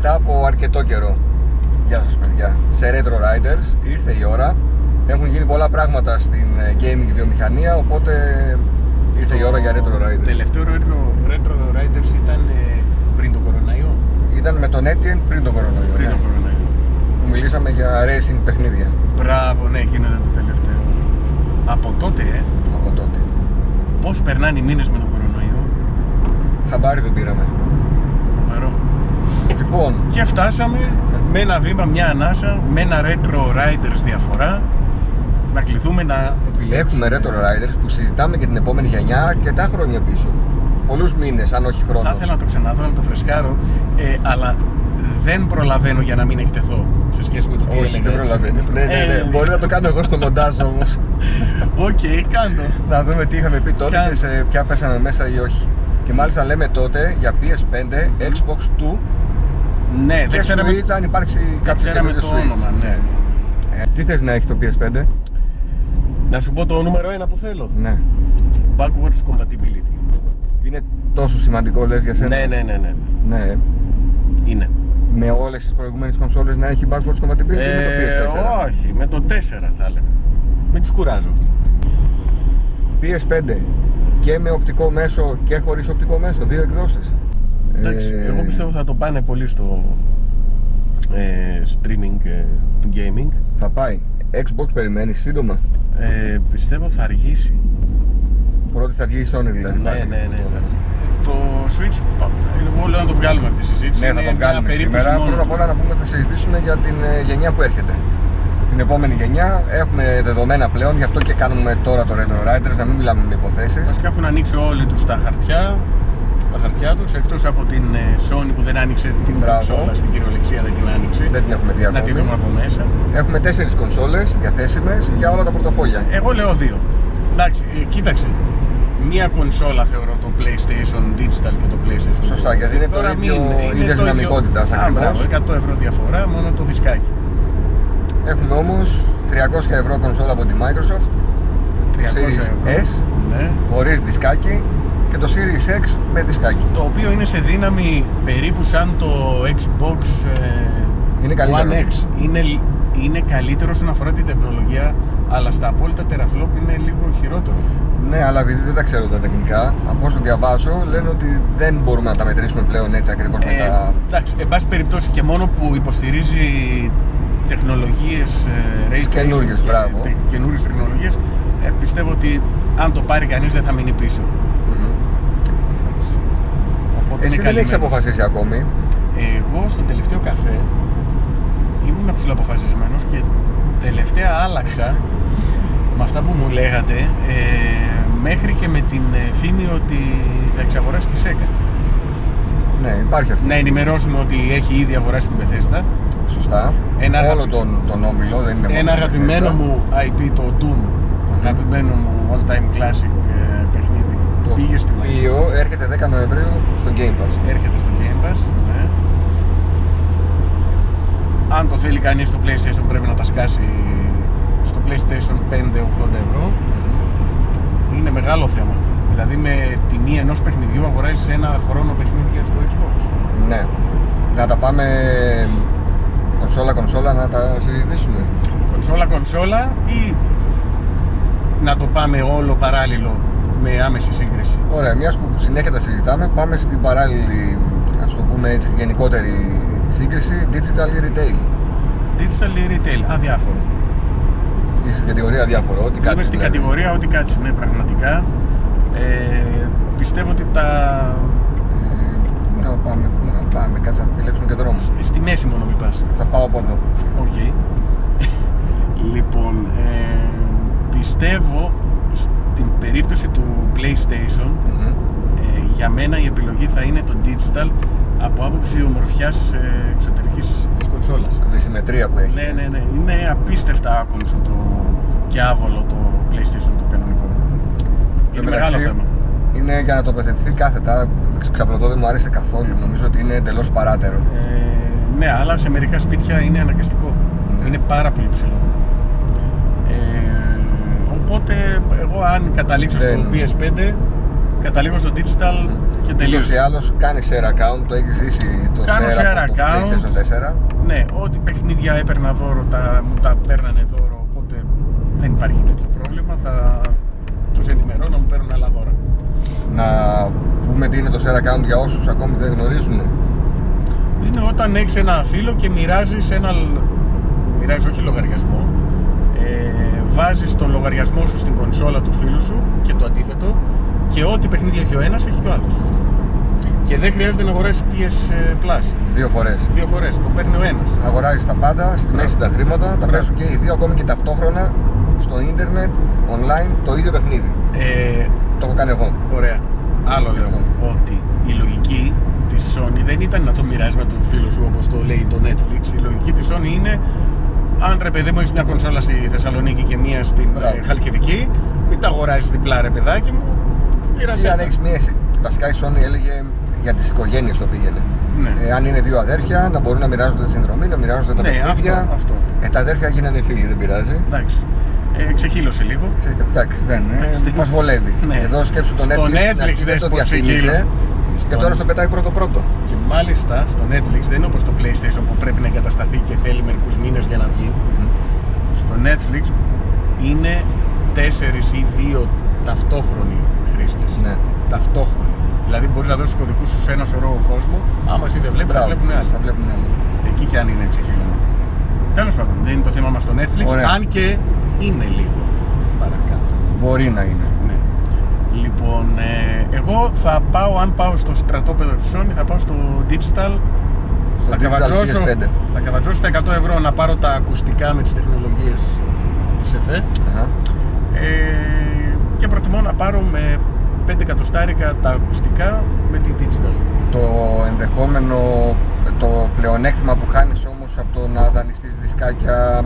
Γεια σας παιδιά. Μετά από αρκετό καιρό. Γεια σας παιδιά. Σε Retro Riders ήρθε η ώρα. Έχουν γίνει πολλά πράγματα στην ε, gaming βιομηχανία, οπότε ήρθε η ώρα για Retro Το Riders. τελευταίο Retro, Retro Riders ήταν ε, πριν το κοροναϊό; Ήταν με τον Etienne πριν τον κορονοϊό. Πριν ναι, το κοροναϊό. Που μιλήσαμε για racing παιχνίδια Μπράβο, ναι, εκείνο ήταν το τελευταίο. Από τότε, ε, από τότε. πώς περνάνε οι μήνες με τον κορονοϊό. Χαμπάρι δεν πήραμε. Φοβερό. Λοιπόν, Και φτάσαμε με ένα βήμα, μια ανάσα, με ένα Retro Riders διαφορά να κληθούμε να επιλέξουμε. έχουμε Retro Riders που συζητάμε για την επόμενη γενιά αρκετά χρόνια πίσω. Πολλούς μήνες, αν όχι χρόνο. Θα ήθελα να το ξαναδώ, να το φρεσκάρω, ε, αλλά δεν προλαβαίνω για να μην εκτεθώ σε σχέση με το τι Όχι, έλεγα. δεν προλαβαίνεις. ναι, ναι, ναι. Ε, Μπορεί να το κάνω εγώ στο μοντάζ όμως. Οκ, κάντο. να δούμε τι είχαμε πει τότε Ποια- και σε ποια πέσαμε μέσα ή όχι. Και μάλιστα λέμε τότε για PS5, Xbox 2 Ναι, και δεν ξέραμε, Switch αν υπάρξει δεν κάποιο ξέραμε το καινούριο Switch. όνομα, ναι. Ε, τι θες να έχει το PS5? Να σου πω το νούμερο ένα που θέλω. Ναι. Backwards compatibility. Είναι τόσο σημαντικό λες για σένα; Ναι, ναι, ναι, ναι. ναι. Είναι. Με όλες τις προηγούμενες κονσόλες να έχει backwards compatibility ή με το PS4. Ε, όχι, με το 4 θα έλεγα. Μην τις κουράζω. PS5 και με οπτικό μέσο και χωρίς οπτικό μέσο, δύο εκδόσεις. Εντάξει, Ε, εγώ πιστεύω θα το πάνε πολύ στο ε, streaming ε, του gaming. Θα πάει. Xbox περιμένεις σύντομα; Ε, πιστεύω θα αργήσει. Πρώτη θα βγει η Sony δηλαδή. Ναι, πάλι. ναι, ναι, ναι. Το Switch, πα- εγώ λέω να το βγάλουμε από τη συζήτηση. Ναι, θα Είναι το μια βγάλουμε περίπτωση σήμερα. μόνο Πρώτα απ' του. όλα να πούμε θα συζητήσουμε για την ε, γενιά που έρχεται. Την επόμενη γενιά έχουμε δεδομένα πλέον, γι' αυτό και κάνουμε τώρα το Retro Riders, να μην μιλάμε με υποθέσεις. Βασικά έχουν ανοίξει όλοι τους τα χαρτιά, τα χαρτιά τους, εκτός από την ε, Sony που δεν άνοιξε την Μπράβο. κονσόλα στην κυριολεξία, δεν την άνοιξε. Δεν την έχουμε δει Να τη ακόμη. δούμε από μέσα. Έχουμε τέσσερις κονσόλες διαθέσιμες για όλα τα πορτοφόλια. Εγώ λέω δύο. Εντάξει, ε, κοίταξε. Μία κονσόλα θεωρώ το PlayStation Digital και το PlayStation. Σωστά, γιατί είναι το Τώρα ίδιο- μην- είναι ίδιας το ίδιο- δυναμικότητας Α, ακριβώς. μπράβο, 100 ευρώ διαφορά, μόνο το δισκάκι. Έχουμε όμως 300 ευρώ κονσόλα από τη Microsoft, 300 Series ευρώ. S Ναι. χωρίς δισκάκι και το Series X με δισκάκι. Το οποίο είναι σε δύναμη περίπου σαν το Xbox ε, Είναι καλύτερο. One X. Είναι, είναι καλύτερο όσον αφορά την τεχνολογία, αλλά στα απόλυτα teraflop είναι λίγο χειρότερο. Ναι, αλλά επειδή δεν τα ξέρω τα τεχνικά, από όσο διαβάζω λένε ότι δεν μπορούμε να τα μετρήσουμε πλέον έτσι ακριβώς με Ε, τα... εντάξει, εν πάση περιπτώσει και μόνο που υποστηρίζει τεχνολογίες ε, ray Τις tracing καινούριες, και μπράβο. τε- καινούριες τεχνολογίες ε, πιστεύω ότι αν το πάρει κανείς δεν θα μείνει πίσω. Μμμ. Οπότε Εσύ είναι δεν έχεις καλυμμένος. αποφασίσει ακόμη. Εγώ στο τελευταίο καφέ ήμουν ψηλοαποφασισμένος και τελευταία άλλαξα με αυτά που μου λέγατε ε, μέχρι και με την ε, φήμη ότι θα εξαγοράσει τη ΣΕΚΑ. Ναι, υπάρχει αυτό. Να ενημερώσουμε ότι έχει ήδη αγοράσει την Bethesda. Σωστά. Ένα Όλο αγαπη- τον, τον όμιλο, δεν είναι μόνο Ένα η αγαπημένο Bethesda. μου IP, το Doom, αγαπημένο μου all time classic ε, παιχνίδι. Το Πήγε στη οποίο Microsoft. έρχεται 10 Νοεμβρίου στο Game Pass. Έρχεται στο Game Pass, ναι. Αν το θέλει κανείς στο PlayStation πρέπει να τα σκάσει στο PlayStation 5 80 ευρώ. Είναι μεγάλο θέμα. Δηλαδή με τιμή ενός παιχνιδιού αγοράζεις ένα χρόνο παιχνίδια στο Xbox. Ναι. Να τα πάμε κονσόλα-κονσόλα να τα συζητήσουμε. Κονσόλα κονσόλα ή να το πάμε όλο παράλληλο με άμεση σύγκριση. Ωραία, μιας που συνέχεια τα συζητάμε, πάμε στην παράλληλη, ας το πούμε έτσι, γενικότερη σύγκριση digital ή retail. Digital ή retail, αδιάφορο. Είσαι στην κατηγορία διάφορο, ό,τι κάτσεις. Είμαι στην δηλαδή. κατηγορία ό,τι κάτσεις, ναι, πραγματικά. Ε, πιστεύω ότι τα. Ε, Πού να πάμε, πού να πάμε, κάτσε να επιλέξουμε και δρόμο. στη μέση μόνο μην πας. Θα πάω από εδώ. Οκ. λοιπόν, ε, πιστεύω στην περίπτωση του PlayStation Μμμ. ε, για μένα η επιλογή θα είναι το digital από άποψη ομορφιάς ε, εξωτερικής της κονσόλας. Τη συμμετρία που έχει. Ναι, ναι, ναι. Είναι απίστευτα άκομψο το και άβολο το PlayStation το κανονικό. Εν Είναι τω μεγάλο μεταξύ, θέμα. Είναι για να τοποθετηθεί κάθετα. Ξαπλωτό δεν μου άρεσε καθόλου. Νομίζω ότι είναι εντελώς παράτερο. Ε, ναι, αλλά σε μερικά σπίτια είναι αναγκαστικό. Ναι. Είναι πάρα πολύ ψηλό. Ε, οπότε, εγώ αν καταλήξω στο Δεν- PS5, καταλήγω στο digital και Ούτως ή τελείωσε. άλλως κάνεις share account, το έχεις ζήσει το Κάνω share, share από το account. PlayStation 4. Ναι, ό,τι παιχνίδια έπαιρνα δώρο τα, μου τα παίρνανε δώρο, οπότε δεν υπάρχει τέτοιο πρόβλημα. Θα τους ενημερώνω να μου παίρνουν άλλα δώρα. Να πούμε τι είναι το share account για όσους ακόμη δεν γνωρίζουν. Είναι όταν έχεις ένα φίλο και μοιράζεις ένα. Μοιράζεις όχι λογαριασμό. Ε, βάζεις τον λογαριασμό σου στην κονσόλα του φίλου σου και το αντίθετο και ό,τι παιχνίδια έχει ο ένας έχει και ο άλλος. Και δεν χρειάζεται να αγοράσεις PS Plus. Δύο φορές. Δύο φορές, το παίρνει ο ένας. Αγοράζεις τα πάντα, στη μέση τα χρήματα, τα Μπράβο. παίζουν και οι δύο ακόμη και ταυτόχρονα στο ίντερνετ, online, το ίδιο παιχνίδι. Ε, Το έχω κάνει εγώ. Ωραία. Άλλο λέω Αυτό. ότι η λογική της Sony δεν ήταν να το μοιράζει με τον φίλο σου όπως το λέει το Netflix. Η λογική της Sony είναι αν ρε παιδί μου έχεις μια κονσόλα στη Θεσσαλονίκη και μια στην Μπράβο. ε, Χαλκιδική, μην τα αγοράζεις διπλά ρε παιδάκι μου, Ή μοίρασέ αν τα. έχεις μία. Βασικά η Sony έλεγε για τις οικογένειες το πήγαινε. Ναι. Ε, αν είναι δύο αδέρφια, να μπορούν να μοιράζονται τη συνδρομή, να μοιράζονται τα Ναι, παιχνίδια. αυτό, αυτό. Ε, τα αδέρφια γίνανε φίλοι, δεν πειράζει. Εντάξει. Ε, ξεχύλωσε λίγο. Ξέ- Εντάξει, δεν. Εντάξει, Ε, δεν- μας βολεύει. Ναι. Εδώ σκέψου το Στο Netflix, στην Netflix αρχή δεν δες το πως διαφήμιζε ξεχύλωσε. Και Στο- τώρα στο πετάει πρώτο-πρώτο. Και μάλιστα στο Netflix δεν είναι όπως το PlayStation που πρέπει να εγκατασταθεί και θέλει μερικούς μήνες για να βγει. Στο Netflix είναι τέσσερις ή δύο ταυτόχρονοι χρήστες. Ναι. Ταυτόχρονοι. Δηλαδή μπορείς να δώσεις κωδικούς σου σε ένα σωρό κόσμο. Άμα εσύ δεν βλέπεις, θα Μπράβο, βλέπουν άλλοι. Θα βλέπουν άλλοι. Εκεί και αν είναι ξεχύλωμα. Τέλος πάντων, δεν είναι το θέμα μας στο Netflix, Ωραία. αν και είναι λίγο παρακάτω. Μπορεί να είναι. Ναι. Λοιπόν, ε, εγώ θα πάω, αν πάω στο στρατόπεδο της Sony, θα πάω στο digital. Στο θα, digital καβατζώσω, PS5. θα καβατζώσω τα 100 ευρώ να πάρω τα ακουστικά με τις τεχνολογίες της ΕΦΕ Αχα. ε, και προτιμώ να πάρω με 5 εκατοστάρικα τα ακουστικά με τη digital. Το ενδεχόμενο, το πλεονέκτημα που χάνεις όμως από το να δανειστείς δισκάκια,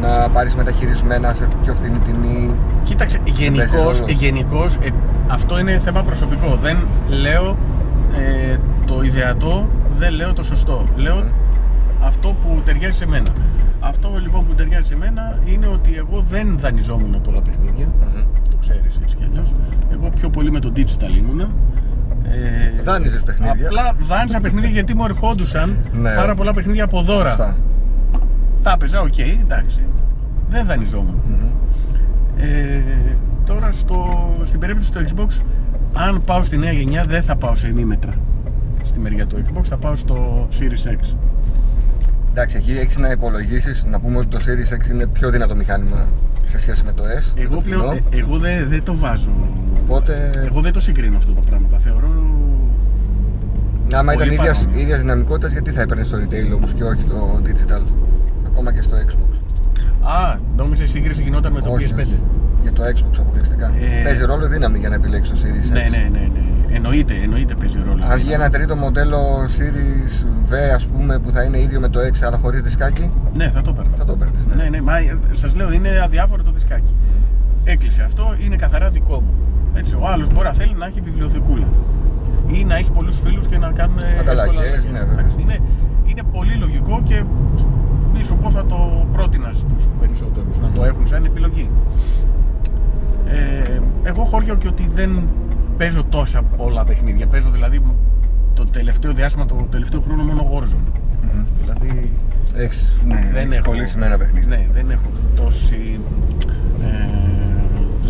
να πάρεις μεταχειρισμένα σε πιο φθηνή τιμή. Κοίταξε, παίζει γενικώς, ρόλο. γενικώς ε, αυτό είναι θέμα προσωπικό. Δεν λέω ε, το ιδεατό, δεν λέω το σωστό. Λέω Μμμ. αυτό που ταιριάζει σε μένα. Αυτό λοιπόν που ταιριάζει σε μένα είναι ότι εγώ δεν δανειζόμουν πολλά παιχνίδια. Μμμ. Το ξέρεις έτσι κι αλλιώς. Εγώ πιο πολύ με το digital ήμουνα. Ε, Δάνειζες παιχνίδια. Απλά δάνειζα παιχνίδια γιατί μου ερχόντουσαν Ναι. πάρα πολλά παιχνίδια από δώρα. Σωστά. Τα έπαιζα, οκ, εντάξει. Δεν δανειζόμουν. Μμμ. Ε, τώρα στο, στην περίπτωση του Xbox, αν πάω στη νέα γενιά, δεν θα πάω σε ημίμετρα στη μεριά του Xbox, θα πάω στο Series X. Εντάξει, εκεί έχεις να υπολογίσεις, να πούμε ότι το Series X είναι πιο δυνατό μηχάνημα σε σχέση με το S. Εγώ το πλέον, φθηνό. ε, εγώ δεν δεν το βάζω. Οπότε, Εγώ δεν το συγκρίνω αυτό το πράγμα. Τα θεωρώ. άμα ήταν πολύ ίδιας, παρόμοιο. ίδιας δυναμικότητας, γιατί θα έπαιρνε στο retail όμως και όχι το digital. Ακόμα και στο Xbox. Α, νόμιζες η σύγκριση γινόταν με το Όχι, PS5. όχι. Για το Xbox αποκλειστικά. Ε, Παίζει ρόλο η δύναμη για να επιλέξεις το Series X. Ναι, ναι, ναι, ναι. Εννοείται, εννοείται παίζει ρόλο. Αν βγει ένα τρίτο μοντέλο Series V, ας πούμε, που θα είναι ίδιο με το X αλλά χωρίς δισκάκι, Ναι, θα το παίρνω. θα το παίρνεις. Ναι, ναι, μα ε, σας λέω είναι αδιάφορο το δισκάκι. Έκλεισε αυτό, είναι καθαρά δικό μου. Έτσι, ο άλλος μπορεί να θέλει να έχει βιβλιοθηκούλα. Ή να έχει πολλούς φίλους και να κάνουν Ανταλλαγές, εύκολα αλλαγές. ναι, βέβαια. Εντάξει, είναι, είναι πολύ λογικό και μη σου πω θα το πρότεινα στους περισσότερους να το έχουν σαν επιλογή. Ε, εγώ χώριο και ότι δεν παίζω τόσα πολλά παιχνίδια. Παίζω δηλαδή το τελευταίο διάστημα, το τελευταίο χρόνο μόνο Warzone. Μμμ. Δηλαδή Έχεις, ναι, δεν έχεις έχω πολύ σημένα παιχνίδια. Ναι, δεν έχω τόση ε,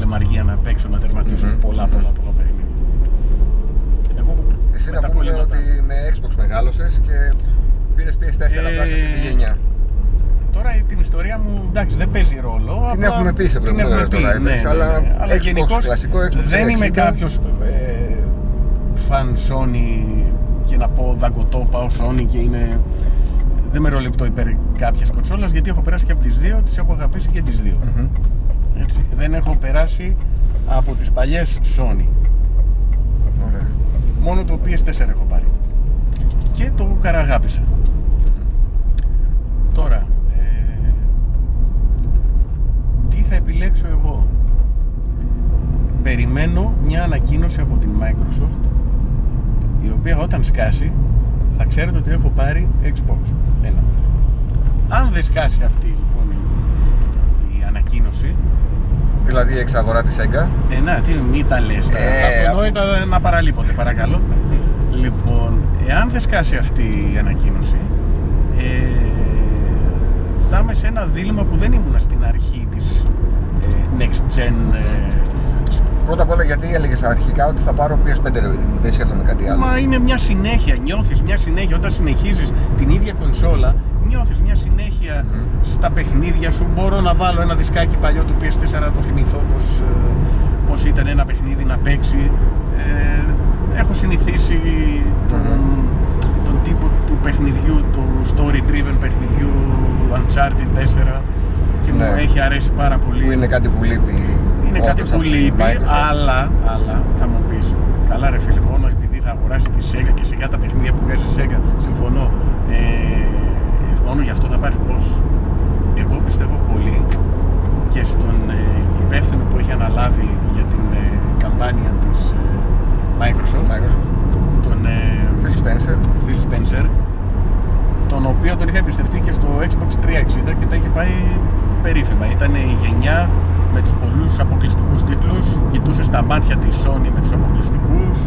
λεμαργία να παίξω να τερματίσω Μμμ, πολλά, μμμ. πολλά, πολλά παιχνίδια. Εγώ Εσύ με να τα πούμε κολλήματα. ότι με Xbox μεγάλωσες και πήρες PS4 απλά σε αυτή τη Ε, γενιά. Τώρα την ιστορία μου εντάξει δεν παίζει ρόλο. Την απλά έχουμε πει σε την προηγούμενα έχουμε πει, Riders, ναι, ναι, αλλά ναι. αλλά Xbox, γενικώς κλασικό Xbox δεν είμαι 360. κάποιος ε, φαν Sony και να πω δαγκωτό πάω Sony και είναι δεν με ρολεπτό υπέρ κάποιας κονσόλας γιατί έχω περάσει και από τις δύο, τις έχω αγαπήσει και τις δύο. Μμμ. Έτσι. Δεν έχω περάσει από τις παλιές Sony. Ωραία. Μόνο το PS4 έχω πάρει. Και το καραγάπησα. Τώρα, ε, τι θα επιλέξω εγώ; Περιμένω μια ανακοίνωση από την Microsoft η οποία όταν σκάσει θα ξέρετε ότι έχω πάρει Xbox. Ένα. Αν δεν σκάσει αυτή λοιπόν η, η ανακοίνωση δηλαδή εξαγορά της Sega. Ε, να, τι μη τα λες, τα, Ε, τα αυτονόητα να παραλείπονται, παρακαλώ. Λοιπόν, εάν δεν σκάσει αυτή η ανακοίνωση, ε, θα είμαι σε ένα δίλημα που δεν ήμουν στην αρχή της ε, Next Gen ε, Πρώτα απ' όλα γιατί έλεγες αρχικά ότι θα πάρω PS5 ρε παιδί μου, δεν σκέφτομαι κάτι άλλο. Μα είναι μια συνέχεια, νιώθεις μια συνέχεια όταν συνεχίζεις την ίδια κονσόλα νιώθεις μια συνέχεια Μμμ. στα παιχνίδια σου; Μπορώ να βάλω ένα δισκάκι παλιό του PS4 να το θυμηθώ πως, ε, πως ήταν ένα παιχνίδι να παίξει ε, έχω συνηθίσει τον, τον τύπο του παιχνιδιού του story driven παιχνιδιού Uncharted 4 και μου Ναι. έχει αρέσει πάρα πολύ Που είναι κάτι που λείπει. είναι όντως κάτι από που τη λείπει, Microsoft. αλλά, αλλά θα μου πεις, καλά ρε φίλε, μόνο επειδή θα αγοράσει τη Sega και σιγά τα παιχνίδια που βγάζει η Sega, συμφωνώ. Ε, μόνο γι' αυτό θα πάρει όχι. Εγώ πιστεύω πολύ και στον ε, υπεύθυνο που έχει αναλάβει για την ε, καμπάνια της ε, Microsoft, Microsoft. τον ε, Phil Spencer. Phil Spencer, τον οποίο τον είχα εμπιστευτεί και στο Xbox 360 και τα είχε πάει περίφημα. Ήταν η γενιά με τους πολλούς αποκλειστικούς τίτλους, κοιτούσε στα μάτια της Sony με τους αποκλειστικούς.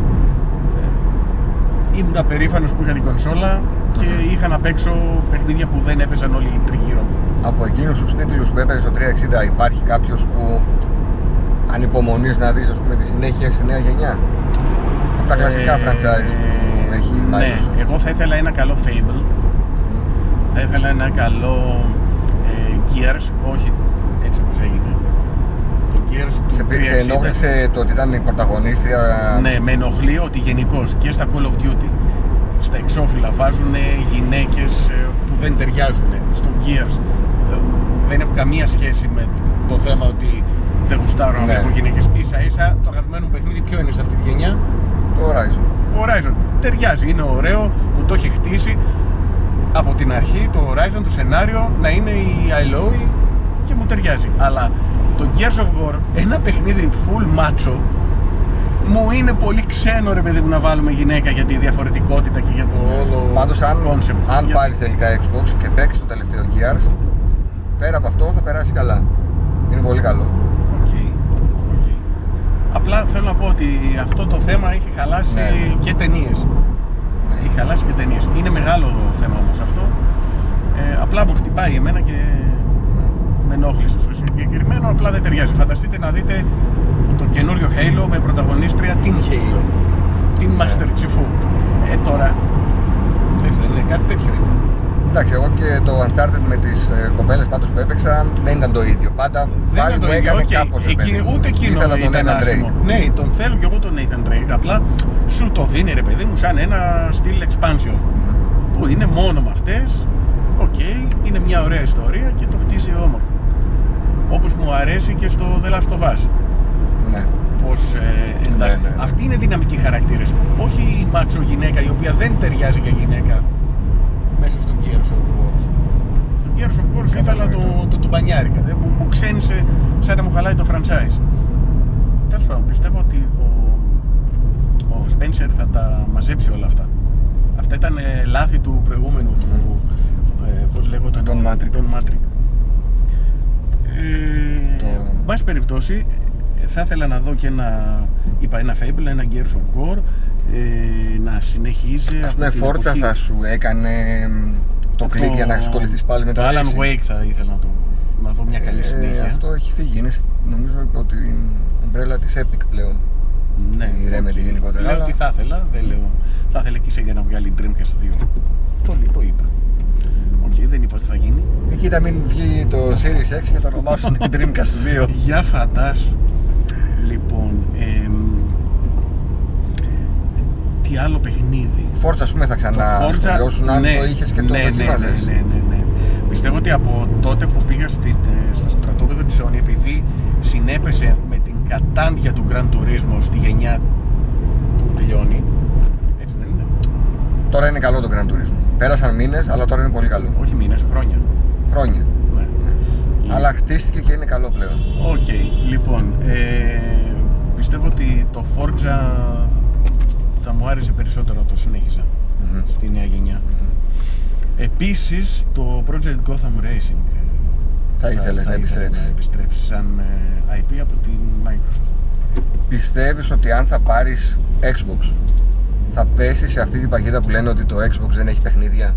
Ε, ήμουνα περήφανος που είχα την κονσόλα και είχα να παίξω παιχνίδια που δεν έπαιζαν όλοι οι τριγύρω μου. Από εκείνους τους τίτλους που έπαιζε στο 360 υπάρχει κάποιος που ανυπομονείς να δεις ας πούμε τη συνέχεια στη νέα γενιά; Από τα κλασικά Ε, franchise που έχει η Ναι, Microsoft. εγώ θα ήθελα ένα καλό Fable, θα ήθελα ένα καλό ε, Gears, όχι έτσι όπως έγινε. Το Gears του Σε, πή- σε 360. ενόχλησε το ότι ήταν η πρωταγωνίστρια; Ναι, με ενοχλεί ότι γενικώς και στα Call of Duty, στα εξώφυλλα βάζουν γυναίκες ε, που δεν ταιριάζουν. Στο Gears ε, δεν έχω καμία σχέση με το θέμα ότι δεν γουστάρω να Ναι. βλέπω γυναίκες. Ίσα ίσα το αγαπημένο μου παιχνίδι ποιο είναι σε αυτή τη γενιά; Το Horizon. Ο Horizon ταιριάζει, είναι ωραίο, μου το έχει χτίσει από την αρχή το Horizon, το σενάριο να είναι η Aloy και μου ταιριάζει. Αλλά το Gears of War, ένα παιχνίδι full macho, μου είναι πολύ ξένο ρε παιδί μου να βάλουμε γυναίκα για τη διαφορετικότητα και για το όλο Πάντως αν, concept. αν Για- πάρεις τελικά Xbox και παίξεις το τελευταίο Gears, πέρα από αυτό θα περάσει καλά. Είναι πολύ καλό. Οκ, οκ. Απλά θέλω να πω ότι αυτό το θέμα έχει χαλάσει Ναι. και ταινίες. Έχει χαλάσει και ταινίες. Είναι μεγάλο θέμα όμως αυτό. Ε, απλά μου χτυπάει εμένα και με ενόχλησε στο συγκεκριμένο. Απλά δεν ταιριάζει. Φανταστείτε να δείτε το καινούριο Halo με πρωταγωνίστρια την Halo. Την Ναι. Master Chief ού. Ε, τώρα. Έτσι δεν είναι, κάτι τέτοιο είναι. Εντάξει, εγώ και το Uncharted με τις ε, κοπέλες πάντως που έπαιξα δεν ήταν το ίδιο. Πάντα Δεν πάλι είναι μου το ίδιο, έκανε οκ. κάπως. ρε Εκεί- παιδί μου. ούτε εκείνο Ήθελα τον ήταν Nathan άσχημο. Drake. Ναι, τον θέλω και εγώ τον Nathan Drake. Απλά σου το δίνει ρε παιδί μου σαν ένα στυλ expansion. Που είναι μόνο με αυτές, οκ, είναι μια ωραία ιστορία και το χτίζει όμορφα. Όπως μου αρέσει και στο The Last of Us. Ναι. Πώς ε, εντάσσει. Ναι, ναι, ναι. Αυτοί είναι δυναμικοί χαρακτήρες. Όχι η μάτσο γυναίκα η οποία δεν ταιριάζει για γυναίκα μέσα στο Gears of War. Στο Gears of War ήθελα το, Κατανοητό. το, τουμπανιάρικα. Δεν, μου, μου ξένισε σαν να μου χαλάει το franchise. Τέλος πάντων, πιστεύω ότι ο, ο Spencer θα τα μαζέψει όλα αυτά. Αυτά ήταν ε, λάθη του προηγούμενου του, ε, πώς λέγονταν, Τον Matrix. Τον Matrix. Ε, Το- Εν πάση περιπτώσει, ε, θα ήθελα να δω και ένα, είπα, ένα Fable, ένα Gears of War, ε, να συνεχίζει Ας από πούμε την Forza εποχή- θα σου έκανε μ, το από κλικ για να ασχοληθείς πάλι με το Το Alan racing. Wake θα ήθελα να, το, να δω μια καλή Ε, συνέχεια. αυτό έχει φύγει. Είναι σ- νομίζω υπό την ομπρέλα της Epic πλέον. ναι, η Remedy οκ. γενικότερα, Λέω αλλά- ότι θα ήθελα, δεν λέω. Θα ήθελα και η Sega να βγάλει Dreamcast 2. Το, λέ- το είπα. Οκ, δεν είπα ότι θα γίνει. Ε, κοίτα μην βγει το Series X και το ονομάσουν την Dreamcast 2. Για φαντάσου. Λοιπόν, εμ, τι άλλο παιχνίδι. Forza ας πούμε θα ξανασχολιόσουν αν ναι, το είχες και το ναι, ναι, ναι, δοκίμαζες. ναι, ναι, ναι. Πιστεύω ότι από τότε που πήγα στη, ε, στο στρατόπεδο της Sony επειδή συνέπεσε με την κατάντια του Gran Turismo στη γενιά που τελειώνει έτσι δεν είναι, Τώρα είναι καλό το Gran Turismo. Πέρασαν μήνες, αλλά τώρα είναι πολύ καλό. όχι μήνες, χρόνια Χρόνια. ναι. Αλλά χτίστηκε και είναι καλό πλέον. Οκ, λοιπόν, ε, πιστεύω ότι το Forza θα μου άρεσε περισσότερο να το συνέχιζα Μμμ. στη νέα γενιά. Επίσης το Project Gotham Racing. Θα ήθελες να ήθελα επιστρέψεις. να επιστρέψεις σαν ε, IP από την Microsoft. Πιστεύεις ότι αν θα πάρεις Xbox θα πέσεις σε αυτή την παγίδα που λένε ότι το Xbox δεν έχει παιχνίδια;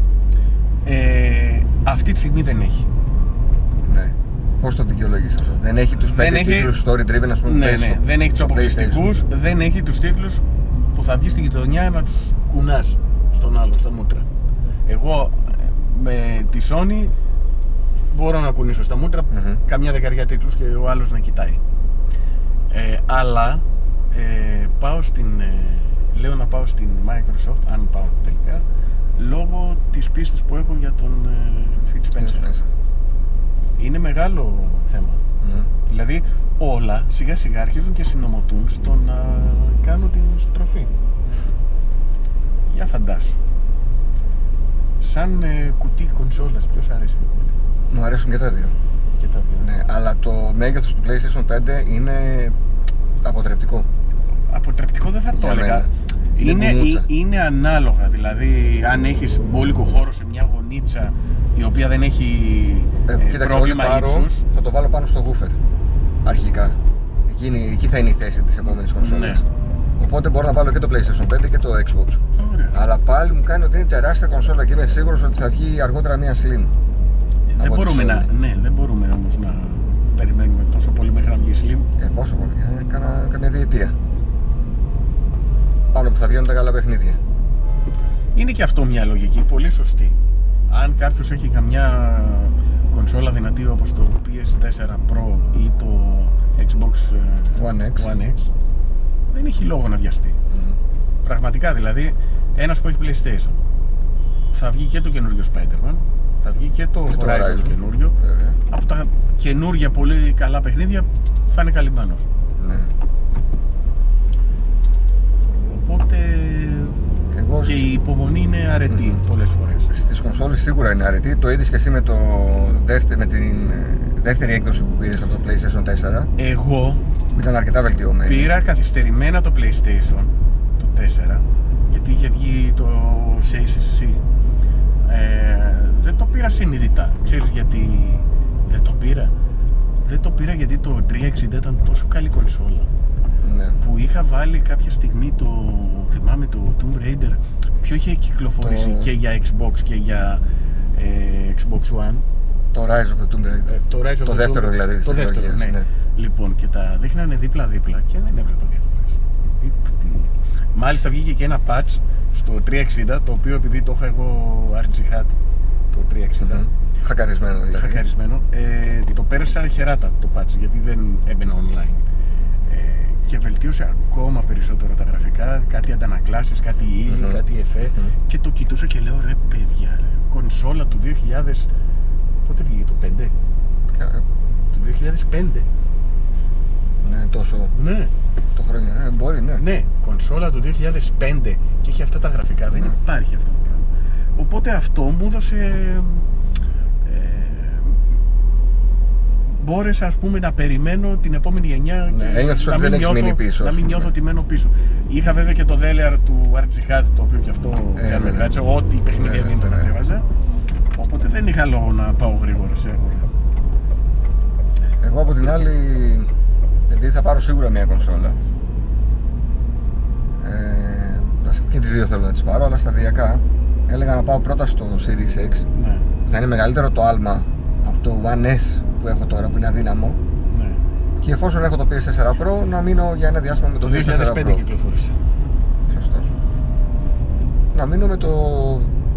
Ε, αυτή τη στιγμή δεν έχει. Ναι. Πώς το δικαιολογείς αυτό; Δεν έχει τους Δεν πέντε έχει- τίτλους story driven, ας πούμε. Ναι, πες, ναι, δεν έχει τους στο αποκλειστικούς, PlayStation. δεν έχει τους τίτλους που θα βγει στη γειτονιά να τους κουνάς στον άλλο, στα μούτρα. Εγώ ε, με τη Sony μπορώ να κουνήσω στα μούτρα Μμμ. καμιά δεκαριά τίτλους και ο άλλος να κοιτάει. Ε, αλλά ε, πάω στην, ε, λέω να πάω στην Microsoft, αν πάω τελικά, λόγω της πίστης που έχω για τον ε, Phil Spencer. Spencer. Είναι μεγάλο θέμα. Μμ. Δηλαδή όλα σιγά σιγά αρχίζουν και συνομωτούν στο να κάνουν την στροφή. Για φαντάσου. Σαν ε, κουτί κονσόλας, ποιος αρέσει πιο πολύ; Μου αρέσουν και τα δύο. Και τα δύο. Ναι, αλλά το μέγεθος του PlayStation 5 είναι αποτρεπτικό. Αποτρεπτικό δεν θα το Για έλεγα. Μένα. Είναι Είναι, μπουμούτσα. ε- είναι ανάλογα. Δηλαδή, αν έχεις μπόλικο χώρο σε μια γωνίτσα η οποία δεν έχει Ε, ε, κοίταξε, όλοι πρόβλημα πάρω, ύψους, θα το βάλω πάνω στο woofer. Αρχικά. Εκεί, είναι- εκεί θα είναι η θέση της επόμενης κονσόλας. Ναι. Οπότε μπορώ να βάλω και το PlayStation 5 και το Xbox. Ωραία. Αλλά πάλι μου κάνει ότι είναι τεράστια κονσόλα και είμαι σίγουρος ότι θα βγει αργότερα μια Slim. δεν, από τη μπορούμε να, Sony. ναι, δεν μπορούμε όμως να περιμένουμε τόσο πολύ μέχρι να βγει η Slim. Ε, πόσο πολύ, ε, κάνα, καμιά διετία. Πάνω που θα βγαίνουν τα καλά παιχνίδια. Είναι και αυτό μια λογική, πολύ σωστή. Αν κάποιος έχει καμιά κονσόλα δυνατή όπως το PS4 Pro ή το Xbox ε, One X. One X, δεν έχει λόγο να βιαστεί. Μμμ. Πραγματικά, δηλαδή, ένας που έχει PlayStation θα βγει και το καινούριο Spider-Man, θα βγει και το Και το Horizon το Horizon. καινούριο. Βέβαια. Από τα καινούργια πολύ καλά παιχνίδια θα είναι καλυμμένος. Ναι. Οπότε Εγώ και η υπομονή είναι αρετή Μμμ. πολλές φορές. στις κονσόλες σίγουρα είναι αρετή. Το είδες και εσύ με, το δεύτερη, με την ε, δεύτερη έκδοση που πήρες από το PlayStation 4 Εγώ που ήταν αρκετά βελτιωμένη. πήρα καθυστερημένα το PlayStation το 4 γιατί είχε βγει το CCC ε, δεν το πήρα συνειδητά ξέρεις γιατί δεν το πήρα; Δεν το πήρα γιατί το 360 ήταν τόσο καλή κονσόλα Ναι. που είχα βάλει κάποια στιγμή το θυμάμαι το Tomb Raider ποιο είχε κυκλοφορήσει Το- και για Xbox και για ε, Xbox One Το Rise of the Tomb Raider. ε, το Rise of Το the δεύτερο Tomb- δηλαδή, της Το δεύτερο, τριλογίας, ναι. ναι. Λοιπόν, και τα δείχνανε δίπλα-δίπλα και δεν έβλεπα διαφορές. Τι- τι- Μάλιστα βγήκε και ένα patch στο 360, το οποίο επειδή το είχα εγώ RG Hat το 360, Μμμ. Χακαρισμένο δηλαδή. χακαρισμένο, ε, το πέρασα χεράτα το patch, γιατί δεν έμπαινα online. Ε, και βελτίωσε ακόμα περισσότερο τα γραφικά, κάτι αντανακλάσεις, κάτι ύλη, Μμμ. κάτι εφέ Μμμ. και το κοιτούσα και λέω ρε παιδιά, ρε, κονσόλα του 2000, πότε βγήκε το 5? Κα- Το 2005. Ναι, τόσο Ναι, το χρόνο. Ε, μπορεί, ναι. ναι, κονσόλα του 2005 και έχει αυτά τα γραφικά. Δεν Ναι. υπάρχει αυτό το πράγμα. Οπότε αυτό μου έδωσε. Μπόρεσα ας πούμε να περιμένω την επόμενη γενιά Ναι, και ένιωθες να ότι μην, δεν έχεις νιώθω, μείνει πίσω, να ας μην πούμε. νιώθω ότι μένω πίσω. Είχα βέβαια και το δέλεαρ του RG Hat, το οποίο και αυτό Ε, δεν με βέβαια. κράτησε. Ό,τι παιχνίδια Βέβαια, δεν το βέβαια. κατέβαζα. Οπότε δεν είχα λόγο να πάω γρήγορα σε αγορά. Εγώ από την άλλη, επειδή θα πάρω σίγουρα μια κονσόλα. Ε, βασικά και τις δύο θέλω να τις πάρω, αλλά σταδιακά. Έλεγα να πάω πρώτα στο Series X. Ναι, Θα είναι μεγαλύτερο το άλμα από το One S που έχω τώρα, που είναι αδύναμο. ναι. Και εφόσον έχω το PS4 Pro, να μείνω για ένα διάστημα με το, Το PS4 2005 Pro. κυκλοφόρησε. Σωστός. Να μείνω με το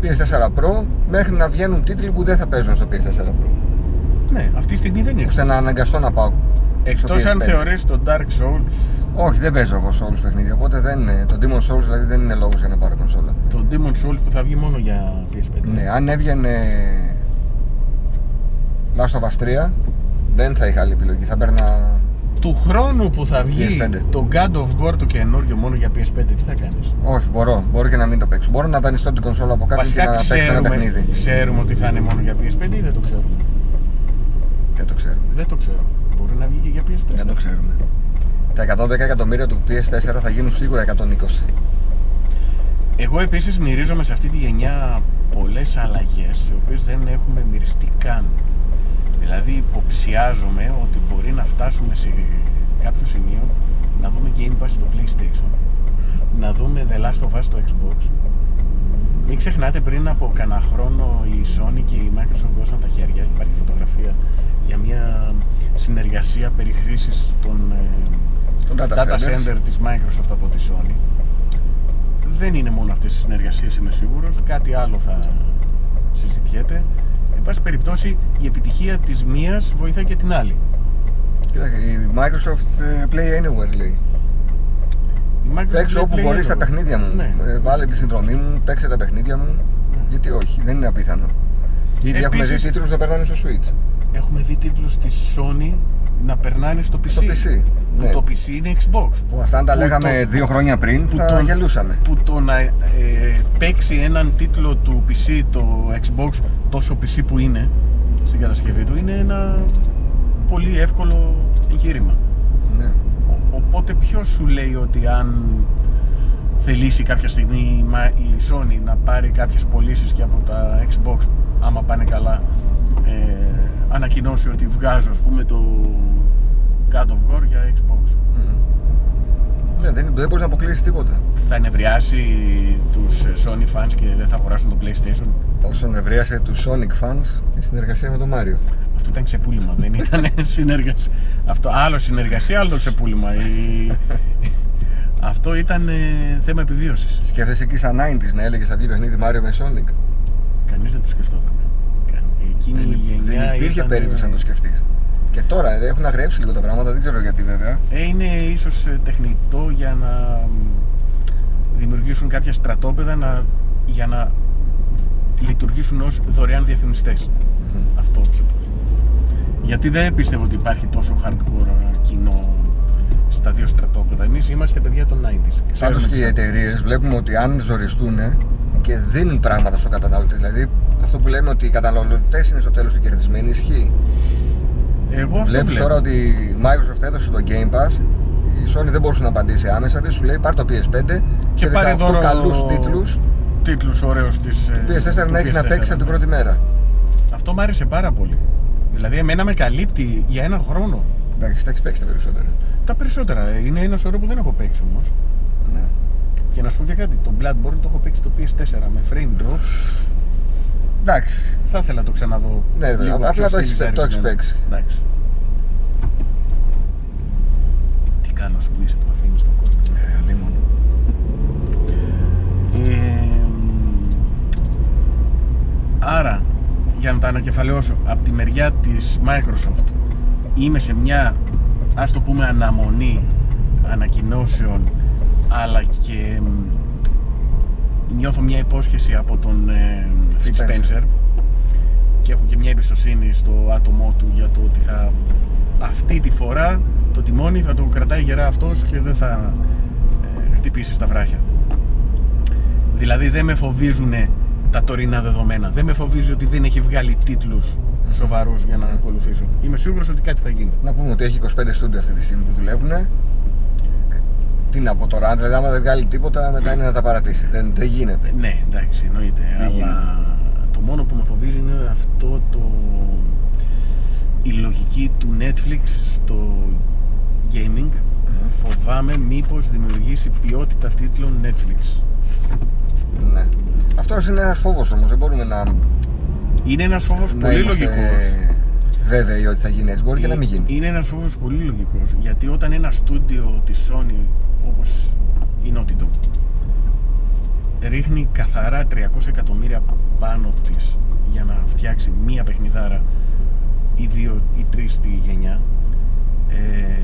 PS4 Pro μέχρι να βγαίνουν τίτλοι που δεν θα παίζουν στο PS4 Pro. Ναι, αυτή τη στιγμή δεν είναι. Ώστε να αναγκαστώ να πάω. Εκτός στο αν PS5. θεωρείς το Dark Souls, Όχι, δεν παίζω εγώ Souls παιχνίδια. Οπότε δεν είναι. Το Demon Souls δηλαδή δεν είναι λόγος για να πάρω κονσόλα. το Demon Souls που θα βγει μόνο για PS5. Ναι, αν έβγαινε Last of Us 3, δεν θα είχα άλλη επιλογή. Θα παίρνα. Του χρόνου που θα βγει PS5. το God of War το καινούριο μόνο για PS5, τι θα κάνεις; Όχι, μπορώ. Μπορώ και να μην το παίξω. Μπορώ να δανειστώ την κονσόλα από κάποιον και Βασικά να παίξω ένα ξέρουμε, παιχνίδι. ξέρουμε ότι θα είναι μόνο για PS5 ή δεν το ξέρουμε; Δεν το ξέρουμε. Δεν το ξέρω. Μπορεί να βγει και για PS4. Δεν το ξέρουμε. Τα 110 εκατομμύρια του PS4 θα γίνουν σίγουρα 120. Εγώ επίσης μυρίζομαι σε αυτή τη γενιά πολλές αλλαγές, οι οποίες δεν έχουμε μυριστεί καν. Δηλαδή υποψιάζομαι ότι μπορεί να φτάσουμε σε κάποιο σημείο να δούμε Game Pass στο PlayStation, να δούμε The Last of Us στο Xbox. Μην ξεχνάτε πριν από κανένα χρόνο η Sony και η Microsoft δώσαν τα χέρια, υπάρχει φωτογραφία για μια συνεργασία περί χρήσης των, ε, Τον data, data centers. center της Microsoft από τη Sony. Δεν είναι μόνο αυτές οι συνεργασίες είμαι σίγουρος, κάτι άλλο θα συζητιέται. Εν πάση περιπτώσει η επιτυχία της μίας βοηθάει και την άλλη. Κοίταξε, η Microsoft ε, Play Anywhere λέει. Η Microsoft Παίξω λέει όπου Play μπορείς στα Anywhere. παιχνίδια μου. Ναι. Ε, Βάλε τη συνδρομή μου, παίξε τα παιχνίδια μου. Γιατί όχι, δεν είναι απίθανο. Ήδη έχουμε δει Επίσης- τίτλους να περνάνε στο Switch. Έχουμε δει τίτλους της Sony να περνάνε στο PC. Στο PC, Που ναι. το PC είναι Xbox. Που αυτά αν τα Που λέγαμε το- δύο χρόνια πριν που θα το- γελούσαμε. Που το να ε, παίξει έναν τίτλο του PC, το Xbox, τόσο PC που είναι στην κατασκευή του, είναι ένα πολύ εύκολο εγχείρημα. Ναι. Ο- Οπότε ποιος σου λέει ότι αν θελήσει κάποια στιγμή η Μα- η Sony να πάρει κάποιες πωλήσεις και από τα Xbox άμα πάνε καλά ε, ανακοινώσει ότι βγάζω ας πούμε το God of War για Xbox Μμμ. Ναι, δεν, δεν μπορείς να αποκλείσεις τίποτα. θα ενευριάσει τους ε, Sony fans και δεν θα αγοράσουν το PlayStation; Όσο νευρίασε τους Sonic fans η συνεργασία με τον Μάριο. αυτό ήταν ξεπούλημα δεν ήταν συνεργασία αυτό άλλο συνεργασία άλλο ξεπούλημα Η- αυτό ήταν ε, θέμα επιβίωσης Σκέφτεσαι εκεί σαν 90s να έλεγες θα βγει παιχνίδι Μάριο με Sonic; Κανείς δεν το σκεφτόταν. Κα- Εκείνη Δεν, η γενιά δεν υπήρχε ήταν- περίπτωση να το σκεφτείς. Και τώρα ε, έχουν αγριέψει λίγο τα πράγματα, δεν ξέρω γιατί βέβαια. Ε, είναι ίσως ε, τεχνητό για να μ, δημιουργήσουν κάποια στρατόπεδα να, για να λειτουργήσουν ως δωρεάν διαφημιστές. Μμμ. Αυτό πιο πολύ. Γιατί δεν πιστεύω ότι υπάρχει τόσο hardcore ε, κοινό στα δύο στρατόπεδα. Εμείς είμαστε παιδιά των 90s. Ξέρουμε Πάντω και τι οι θα- εταιρείες βλέπουμε ότι αν ζοριστούν και δίνουν πράγματα στον καταναλωτή, δηλαδή αυτό που λέμε ότι οι καταναλωτές είναι στο τέλος οι κερδισμένοι, ισχύει. Εγώ αυτό Βλέπεις βλέπω. τώρα ότι η Microsoft έδωσε το Game Pass, η Sony δεν μπορούσε να απαντήσει άμεσα, δεν σου λέει πάρ το PS5 και, πάρε 18 δώρο καλούς τίτλους τίτλους ωραίους της, ε, του PS4 του να έχει να PS4, παίξει από την ναι. πρώτη μέρα. Αυτό μου άρεσε πάρα πολύ. Δηλαδή, εμένα με καλύπτει για ένα χρόνο. Εντάξει, τα έχεις παίξει τα περισσότερα. Τα περισσότερα. ε, Είναι ένα σωρό που δεν έχω παίξει όμως. Ναι. Και να σου πω και κάτι. Το Bloodborne το έχω παίξει το PS4 με frame drop. Εντάξει, Θα ήθελα να το ξαναδώ. Ναι, ρε, λίγο απλά πιο το έχεις- το έχεις στυλιζαρισμένο. παίξει. Εντάξει. Τι κάνω που είσαι που αφήνεις τον κόσμο. Ε, αλίμονο. Ε, άρα, για να τα ανακεφαλαιώσω, από τη μεριά της Microsoft είμαι σε μια, ας το πούμε, αναμονή ανακοινώσεων αλλά και μ, νιώθω μια υπόσχεση από τον ε, Phil Spencer. Spencer και έχω και μια εμπιστοσύνη στο άτομό του για το ότι θα αυτή τη φορά το τιμόνι θα το κρατάει γερά αυτός και δεν θα ε, χτυπήσει στα βράχια. Δηλαδή δεν με φοβίζουν τα τωρινά δεδομένα. Δεν με φοβίζει ότι δεν έχει βγάλει τίτλους σοβαρούς για να ακολουθήσω. Είμαι σίγουρος ότι κάτι θα γίνει. Να πούμε ότι έχει 25 στούντιο αυτή τη στιγμή που δουλεύουν. Ε, Τι να πω τώρα, αν δηλαδή άμα δεν βγάλει τίποτα, μετά είναι να τα παρατήσει. Δεν, δεν γίνεται. Ναι, εντάξει, εννοείται. Δεν αλλά το μόνο που με φοβίζει είναι αυτό το. η λογική του Netflix στο gaming. Φοβάμαι μήπως δημιουργήσει ποιότητα τίτλων Netflix. Ναι. Αυτός είναι ένας φόβος όμως. Δεν μπορούμε να. Είναι ένας φόβος να πολύ είμαστε λογικός. Βέβαιοι ότι θα γίνει έτσι. Μπορεί και να μην γίνει. Είναι ένας φόβος πολύ λογικός γιατί όταν ένα στούντιο της Sony όπως η Naughty Dog ρίχνει καθαρά 300 εκατομμύρια πάνω της για να φτιάξει μία παιχνιδάρα ή δύο ή τρεις στη γενιά ε,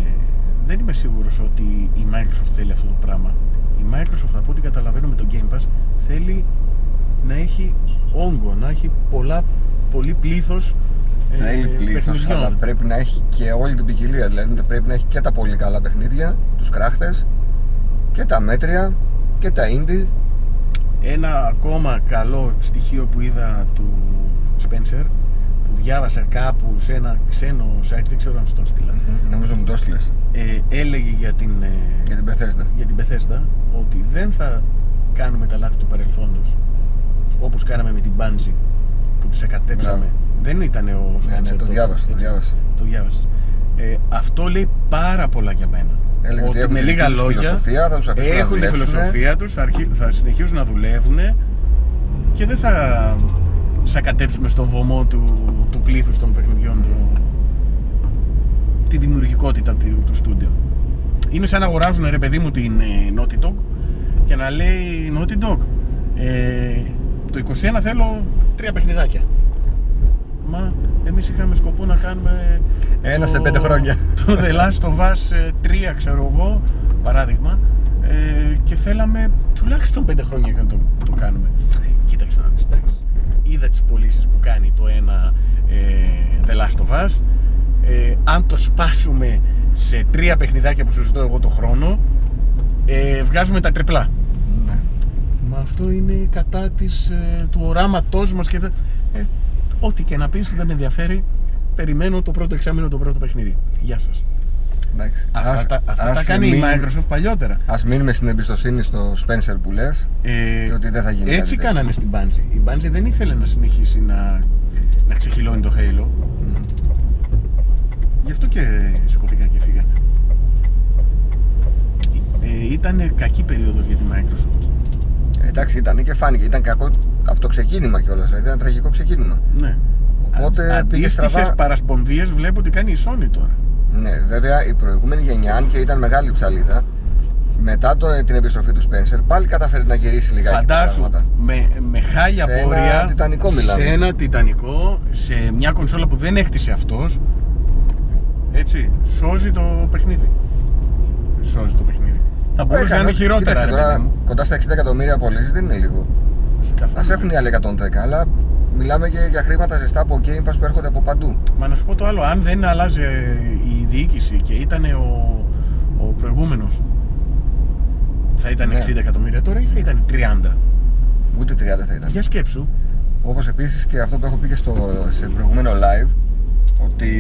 δεν είμαι σίγουρος ότι η Microsoft θέλει αυτό το πράγμα η Microsoft από ό,τι καταλαβαίνω με το Game Pass θέλει να έχει όγκο, να έχει πολλά, πολύ πλήθος ε, Θέλει πλήθος, παιχνιδιών. αλλά πρέπει να έχει και όλη την ποικιλία. Δηλαδή πρέπει να έχει και τα πολύ καλά παιχνίδια, τους κράχτε, και τα μέτρια και τα indie. Ένα ακόμα καλό στοιχείο που είδα του Spencer που διάβασα κάπου σε ένα ξένο site, δεν ξέρω αν στο στείλα, Νομίζω μου το έστειλες ε, έλεγε για την, ε, για την Bethesda. για την Bethesda ότι δεν θα κάνουμε τα λάθη του παρελθόντος όπως κάναμε με την Bungie που του εκατέψαμε. Μπράβο. Δεν ήταν ο Ναι, Spencer. ναι, το τότε, διάβασα, το έτσι. διάβασα. Το διάβασες. Ε, αυτό λέει πάρα πολλά για μένα. Έλεγε ότι έχουν με τη λίγα δική τους λόγια φιλοσοφία, θα τους αφήσουν να έχουν τη δουλέψουνε. φιλοσοφία τους, θα, αρχί- θα συνεχίσουν να δουλεύουν και δεν θα σακατέψουμε στον βωμό του, του πλήθους των παιχνιδιών του, τη δημιουργικότητα του, του στούντιο. Είναι σαν να αγοράζουν ρε παιδί μου την ε, Naughty Dog και να λέει Naughty Dog ε, το 21 θέλω τρία παιχνιδάκια. Μα εμείς είχαμε σκοπό να κάνουμε Ένα το- σε πέντε χρόνια. Το The Last of Us ε, 3 ξέρω εγώ παράδειγμα ε, και θέλαμε τουλάχιστον πέντε χρόνια για να το, το κάνουμε. Κοίταξε να δεις, εντάξει. Είδα τις πωλήσεις που κάνει το ένα ε, The Last of Us ε, αν το σπάσουμε σε τρία παιχνιδάκια που σου ζητώ εγώ το χρόνο ε, βγάζουμε τα τριπλά. Ναι. Μα αυτό είναι κατά της, ε, του οράματός μας και δεν... Ε, ό,τι και να πεις δεν με ενδιαφέρει. Περιμένω το πρώτο εξάμεινο το πρώτο παιχνίδι. Γεια σας. Εντάξει. Αυτά, Ας- τα, αυτά ας τα κάνει η μείνουμε- Microsoft παλιότερα. Ας μείνουμε στην εμπιστοσύνη στο Spencer που λες Ε, και ότι δεν θα γίνει κάτι έτσι τέτοιο. κάνανε στην Bungie. Η Bungie δεν ήθελε να συνεχίσει να, να ξεχυλώνει το Halo. Μμμ. Γι' αυτό και σηκωθήκαν και φύγανε. Ε, ήταν κακή περίοδος για τη Microsoft. Ε, Εντάξει, ήταν και φάνηκε. Ήταν κακό από το ξεκίνημα κιόλας. Δηλαδή ήταν τραγικό ξεκίνημα. Ναι. Οπότε πήγε Αντίστοιχες στραβά. παρασπονδίες βλέπω ότι κάνει η Sony τώρα. Ναι, βέβαια η προηγούμενη γενιά, αν και ήταν μεγάλη ψαλίδα, μετά το, την επιστροφή του Spencer, πάλι καταφέρει να γυρίσει λιγάκι τα Φαντάσου πράγματα. με, με χάλια Σε ένα πορεία τιτανικό μιλάμε. σε ένα τιτανικό, σε μια κονσόλα που δεν έκτισε αυτός έτσι, σώζει το παιχνίδι σώζει το παιχνίδι θα μπορούσε να Έκανε, είναι χειρότερα κοίταξε, ρε τώρα, παιδί μου Κοντά στα 60 εκατομμύρια πωλήσει δεν είναι λίγο. Όχι καθόλου. Α έχουν οι άλλοι 110, αλλά μιλάμε και για χρήματα ζεστά από Game Pass που έρχονται από παντού. Μα να σου πω το άλλο, αν δεν άλλαζε η διοίκηση και ήταν ο, ο προηγούμενος θα ήταν Ναι. 60 εκατομμύρια τώρα ή θα ήταν 30 Ούτε 30 θα ήταν. για σκέψου Όπως επίσης και αυτό που έχω πει και στο, σε προηγούμενο live, ότι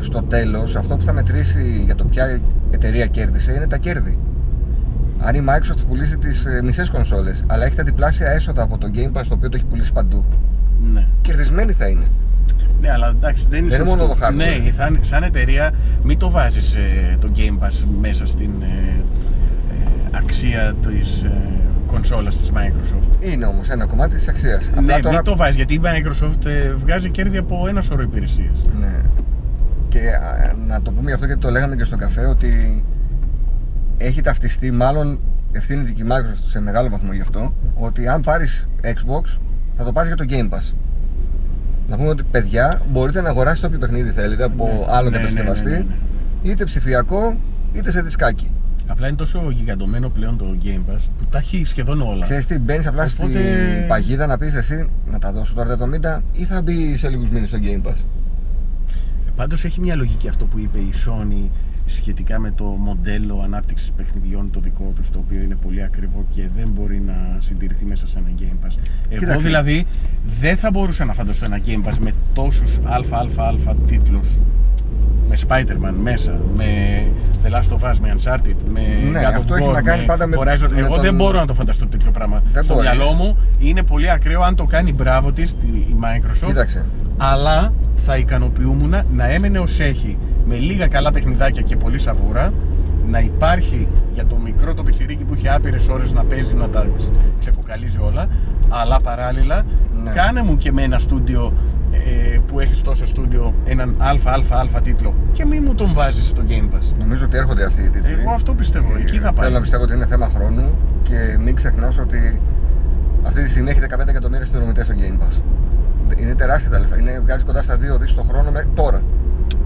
στο τέλος αυτό που θα μετρήσει για το ποια εταιρεία κέρδισε είναι τα κέρδη. Αν η Microsoft πουλήσει τις ε, μισές κονσόλες, αλλά έχει τα διπλάσια έσοδα από το Game Pass το οποίο το έχει πουλήσει παντού, ναι κερδισμένη θα είναι. Ναι, αλλά εντάξει, δεν είναι Δεν είναι σωστό. μόνο το hardware. Ναι, σαν, σαν εταιρεία μην το βάζεις ε, το Game Pass μέσα στην ε, ε, αξία της ε, κονσόλας της Microsoft. Είναι όμως ένα κομμάτι της αξίας. ναι, μην το βάζεις, γιατί η Microsoft ε, βγάζει κέρδη από ένα σωρό υπηρεσίες. Ναι. Και α, να το πούμε γι' αυτό γιατί το λέγαμε και στο καφέ ότι έχει ταυτιστεί, μάλλον ευθύνεται και η Microsoft σε μεγάλο βαθμό γι' αυτό, ότι αν πάρεις Xbox θα το πάρεις για το Game Pass. Να πούμε ότι παιδιά μπορείτε να αγοράσετε όποιο παιχνίδι θέλετε από Ναι, άλλο ναι, κατασκευαστή, ναι, ναι, ναι, ναι. είτε ψηφιακό είτε σε δισκάκι. Απλά είναι τόσο γιγαντωμένο πλέον το Game Pass που τα έχει σχεδόν όλα. Ξέρεις τι, μπαίνεις απλά Οπότε- στην παγίδα να πεις εσύ να τα δώσω τώρα τα 70 ή θα μπει σε λίγους μήνες στο Game Pass. Πάντως έχει μια λογική αυτό που είπε η Sony σχετικά με το μοντέλο ανάπτυξης παιχνιδιών το δικό τους το οποίο είναι πολύ ακριβό και δεν μπορεί να συντηρηθεί μέσα σε ένα Game Pass. Εγώ Κοίταξε. δηλαδή δεν θα μπορούσα να φανταστώ ένα Game Pass με τόσους αλφα τίτλους με Spider-Man μέσα, με The Last of Us, με Uncharted, με Ναι, God of αυτό έχει War, να κάνει με πάντα με- Horizon. με Εγώ τον- δεν μπορώ να το φανταστώ τέτοιο πράγμα. Δεν Στο μπορείς. μυαλό μου είναι πολύ ακραίο αν το κάνει μπράβο της η Microsoft Κοίταξε. αλλά θα ικανοποιούμουν να έμενε ως έχει με λίγα καλά παιχνιδάκια και πολύ σαβούρα να υπάρχει για το μικρό το πιτσιρίκι που έχει άπειρες ώρες να παίζει να τα ξεκοκαλίζει όλα αλλά παράλληλα Ναι. κάνε μου και με ένα στούντιο ε, που έχεις τόσο στούντιο έναν αλφα τίτλο και μην μου τον βάζεις στο Game Pass Νομίζω ότι έρχονται αυτοί οι τίτλοι. εγώ αυτό πιστεύω, εκεί θα πάει Θέλω να πιστεύω ότι είναι θέμα χρόνου και μην ξεχνάς ότι αυτή τη στιγμή έχει 15 εκατομμύρια συνδρομητές στο Game Pass. Είναι τεράστια τα λεφτά. Είναι, βγάζει κοντά στα 2 δις το χρόνο μέχρι τώρα.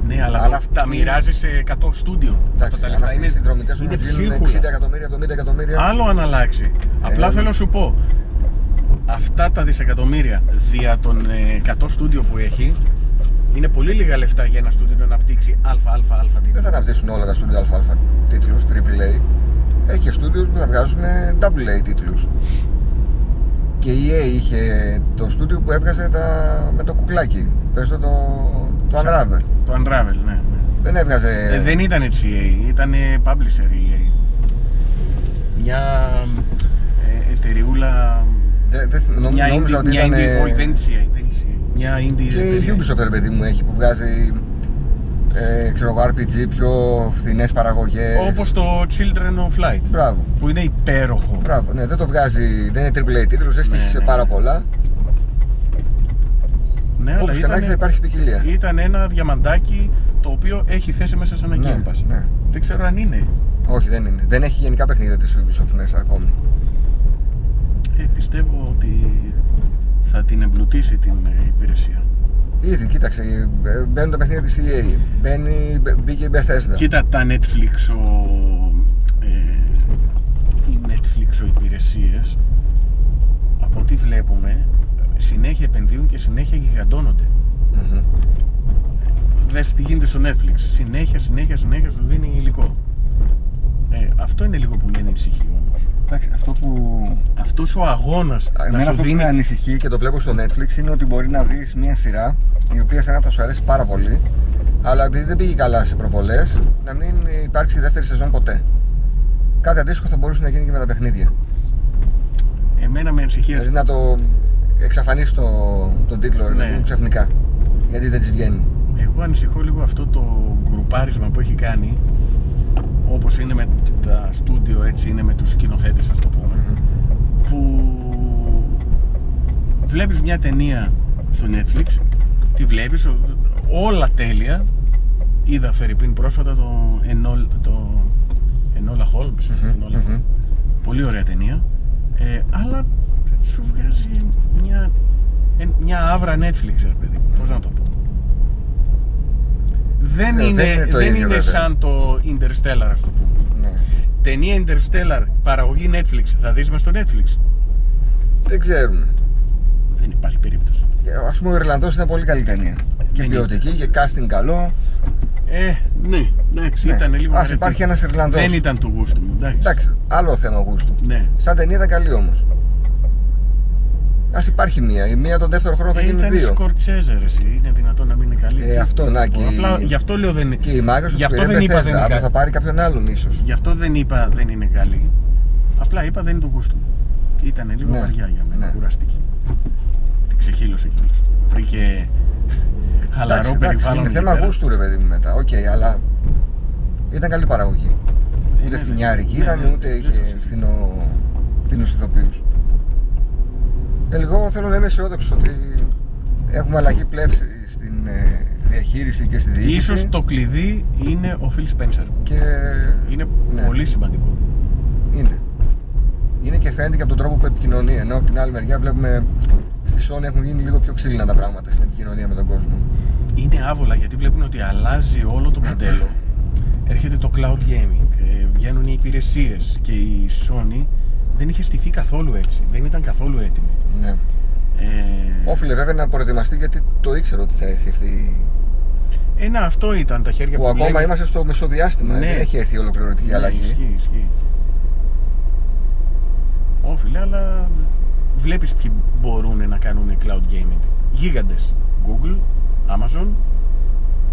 Ναι αλλά Αν το- αυτή- τα μοιράζει σε 100 στούντιο αυτά Εντάξει, τα αν λεφτά αυτοί οι είναι, συνδρομητέ είναι όμω γίνουν ψίχουλα 60 εκατομμύρια, 70 εκατομμύρια. Άλλο αν αλλάξει. Απλά Ε, θέλω να σου πω, αυτά τα δισεκατομμύρια δια των ε, 100 στούντιο που έχει, είναι πολύ λίγα λεφτά για ένα στούντιο να αναπτύξει αλφα-αλφα-αλφα Δεν τίτλο. θα αναπτύσσουν όλα τα στούντιο ΑΑ τίτλους, AAA. Έχει και στούντιο που θα βγάζουν AA τίτλους. Και η EA είχε το στούντιο που έβγαζε τα... με το κουκλάκι. Πες το, το, το Unravel. Το Unravel, ναι. ναι. Δεν έβγαζε. Ε, δεν ήταν έτσι EA, ήταν publisher η EA. Μια ε, εταιριούλα. Δεν, δεν, νόμι- μια νόμιζα indie, ότι μια ήταν. indie, όχι, δεν είναι CA, δεν είναι CA. Μια indie Και η εταιρεία. Ubisoft, ρε παιδί μου, έχει που βγάζει ε, ξέρω εγώ, RPG πιο φθηνές παραγωγές. Όπως το Children of Light. Μπράβο. Που είναι υπέροχο. Μπράβο, ναι, δεν το βγάζει, δεν είναι AAA τίτλος, δεν Ναι, στοιχεί σε ναι, πάρα ναι. πολλά. Ναι, αλλά Όπως και να έχει θα υπάρχει ποικιλία. ήταν ένα διαμαντάκι το οποίο έχει θέση μέσα σε ένα Ναι, Game Pass. ναι. Δεν ξέρω αν είναι. Όχι, δεν είναι. Δεν έχει γενικά παιχνίδια της Ubisoft μέσα ακόμη. Ε, πιστεύω ότι θα την εμπλουτίσει την ε, υπηρεσία. Ήδη, κοίταξε, ε, μπαίνουν τα παιχνίδια της EA. Μπαίνει, μπε- μπήκε η Bethesda. Κοίτα τα Netflix ο, ε, οι Netflix ο υπηρεσίες από ό,τι βλέπουμε συνέχεια επενδύουν και συνέχεια γιγαντώνονται. Μμμ. Δες τι γίνεται στο Netflix. Συνέχεια, συνέχεια, συνέχεια σου δίνει υλικό. Ε, αυτό είναι λίγο που με ανησυχεί όμως. Εντάξει, αυτό που Αυτός ο αγώνας να Εμένα σου αυτό που δίνει... με ανησυχεί και το βλέπω στο Netflix είναι ότι μπορεί να βρεις μια σειρά η οποία σε θα σου αρέσει πάρα πολύ, αλλά επειδή δεν πήγε καλά σε προβολές, να μην υπάρξει δεύτερη σεζόν ποτέ. Κάτι αντίστοιχο θα μπορούσε να γίνει και με τα παιχνίδια. Εμένα με ανησυχεί Δηλαδή αυτό. να το εξαφανίσει το, τον τίτλο ρε, Ναι. παιδί μου, ξαφνικά. Γιατί δεν της βγαίνει. Εγώ ανησυχώ λίγο αυτό το γκρουπάρισμα που έχει κάνει όπως είναι με τα στούντιο έτσι είναι με τους σκηνοθέτες ας το πούμε που βλέπεις μια ταινία στο Netflix τη βλέπεις ο- όλα τέλεια είδα Φερρυπίν πρόσφατα το Ενόλ, το Enola Holmes Μμμ, Enola- μμμ. πολύ ωραία ταινία ε, αλλά σου βγάζει μια, ε, μια άβρα Netflix ρε παιδί μου. πώς να το πω δεν Ναι, είναι, δεν είναι το δεν ίδιο, είναι βέβαια. σαν το Interstellar ας το πούμε Ναι. Ταινία Interstellar, παραγωγή Netflix, θα δεις μες στο Netflix. Δεν ξέρουμε. Δεν υπάρχει περίπτωση. Α πούμε, ο Ιρλανδός είναι πολύ καλή ταινία. Και είναι. ποιοτική και casting καλό. Ε, ναι, εντάξει, Ναι. ήταν λίγο Ας βαρετή. υπάρχει ένας Ιρλανδός. Δεν ήταν του γούστου μου, εντάξει. Εντάξει, άλλο θέμα γούστου. Ναι. Σαν ταινία ήταν καλή όμως. Α υπάρχει μία. Η μία τον δεύτερο χρόνο θα Ε, γίνει ήταν δύο. Σκορτσέζε, ρε, εσύ. Είναι δυνατόν να μην είναι καλή. Ε, Τι- αυτό, τι να, πω. και η- Απλά γι' αυτό λέω δεν είναι. Και η Microsoft Γι' αυτό πήρε δεν είπα Bethesda, δεν είναι αύριο καλή. θα πάρει κάποιον άλλον ίσως. Γι' αυτό δεν είπα δεν είναι καλή. Απλά είπα δεν είναι του γούστου μου. Ήταν λίγο Ναι, βαριά για μένα, ναι. κουραστική. Την ξεχύλωσε κιόλας. Βρήκε χαλαρό περιβάλλον. Είναι εκεί θέμα πέρα. γούστου ρε παιδί μου μετά. Οκ, αλλά ήταν καλή παραγωγή. Ε, Ούτε ναι, φθηνιάρικη ναι, ήταν, ναι, ούτε δεν είχε το συζητώ. φθηνό, φθηνούς ηθοποιούς. Ε, εγώ θέλω να είμαι αισιόδοξος ότι έχουμε αλλαγή πλεύσης στην ε, διαχείριση και στη διοίκηση. Ίσως το κλειδί είναι ο Phil Spencer. Και Είναι Ναι. πολύ σημαντικό. είναι. Είναι και φαίνεται και από τον τρόπο που επικοινωνεί. Ενώ από την άλλη μεριά βλέπουμε στη Sony έχουν γίνει λίγο πιο ξύλινα τα πράγματα στην επικοινωνία με τον κόσμο. Είναι άβολα γιατί βλέπουν ότι αλλάζει όλο το μοντέλο. Έρχεται το cloud gaming, ε, βγαίνουν οι υπηρεσίες και η Sony δεν είχε στηθεί καθόλου έτσι. Δεν ήταν καθόλου έτοιμη. Ναι. Ε, Όφιλε βέβαια να προετοιμαστεί γιατί το ήξερε ότι θα έρθει αυτή. ένα αυτό ήταν τα χέρια Που που ακόμα λέμε. είμαστε στο μεσοδιάστημα. Ναι. Δεν έχει έρθει η ολοκληρωτική Ναι, αλλαγή. Ισχύει, ισχύει. Όφιλε, αλλά βλέπεις ποιοι μπορούν να κάνουν cloud gaming. Γίγαντες. Google, Amazon,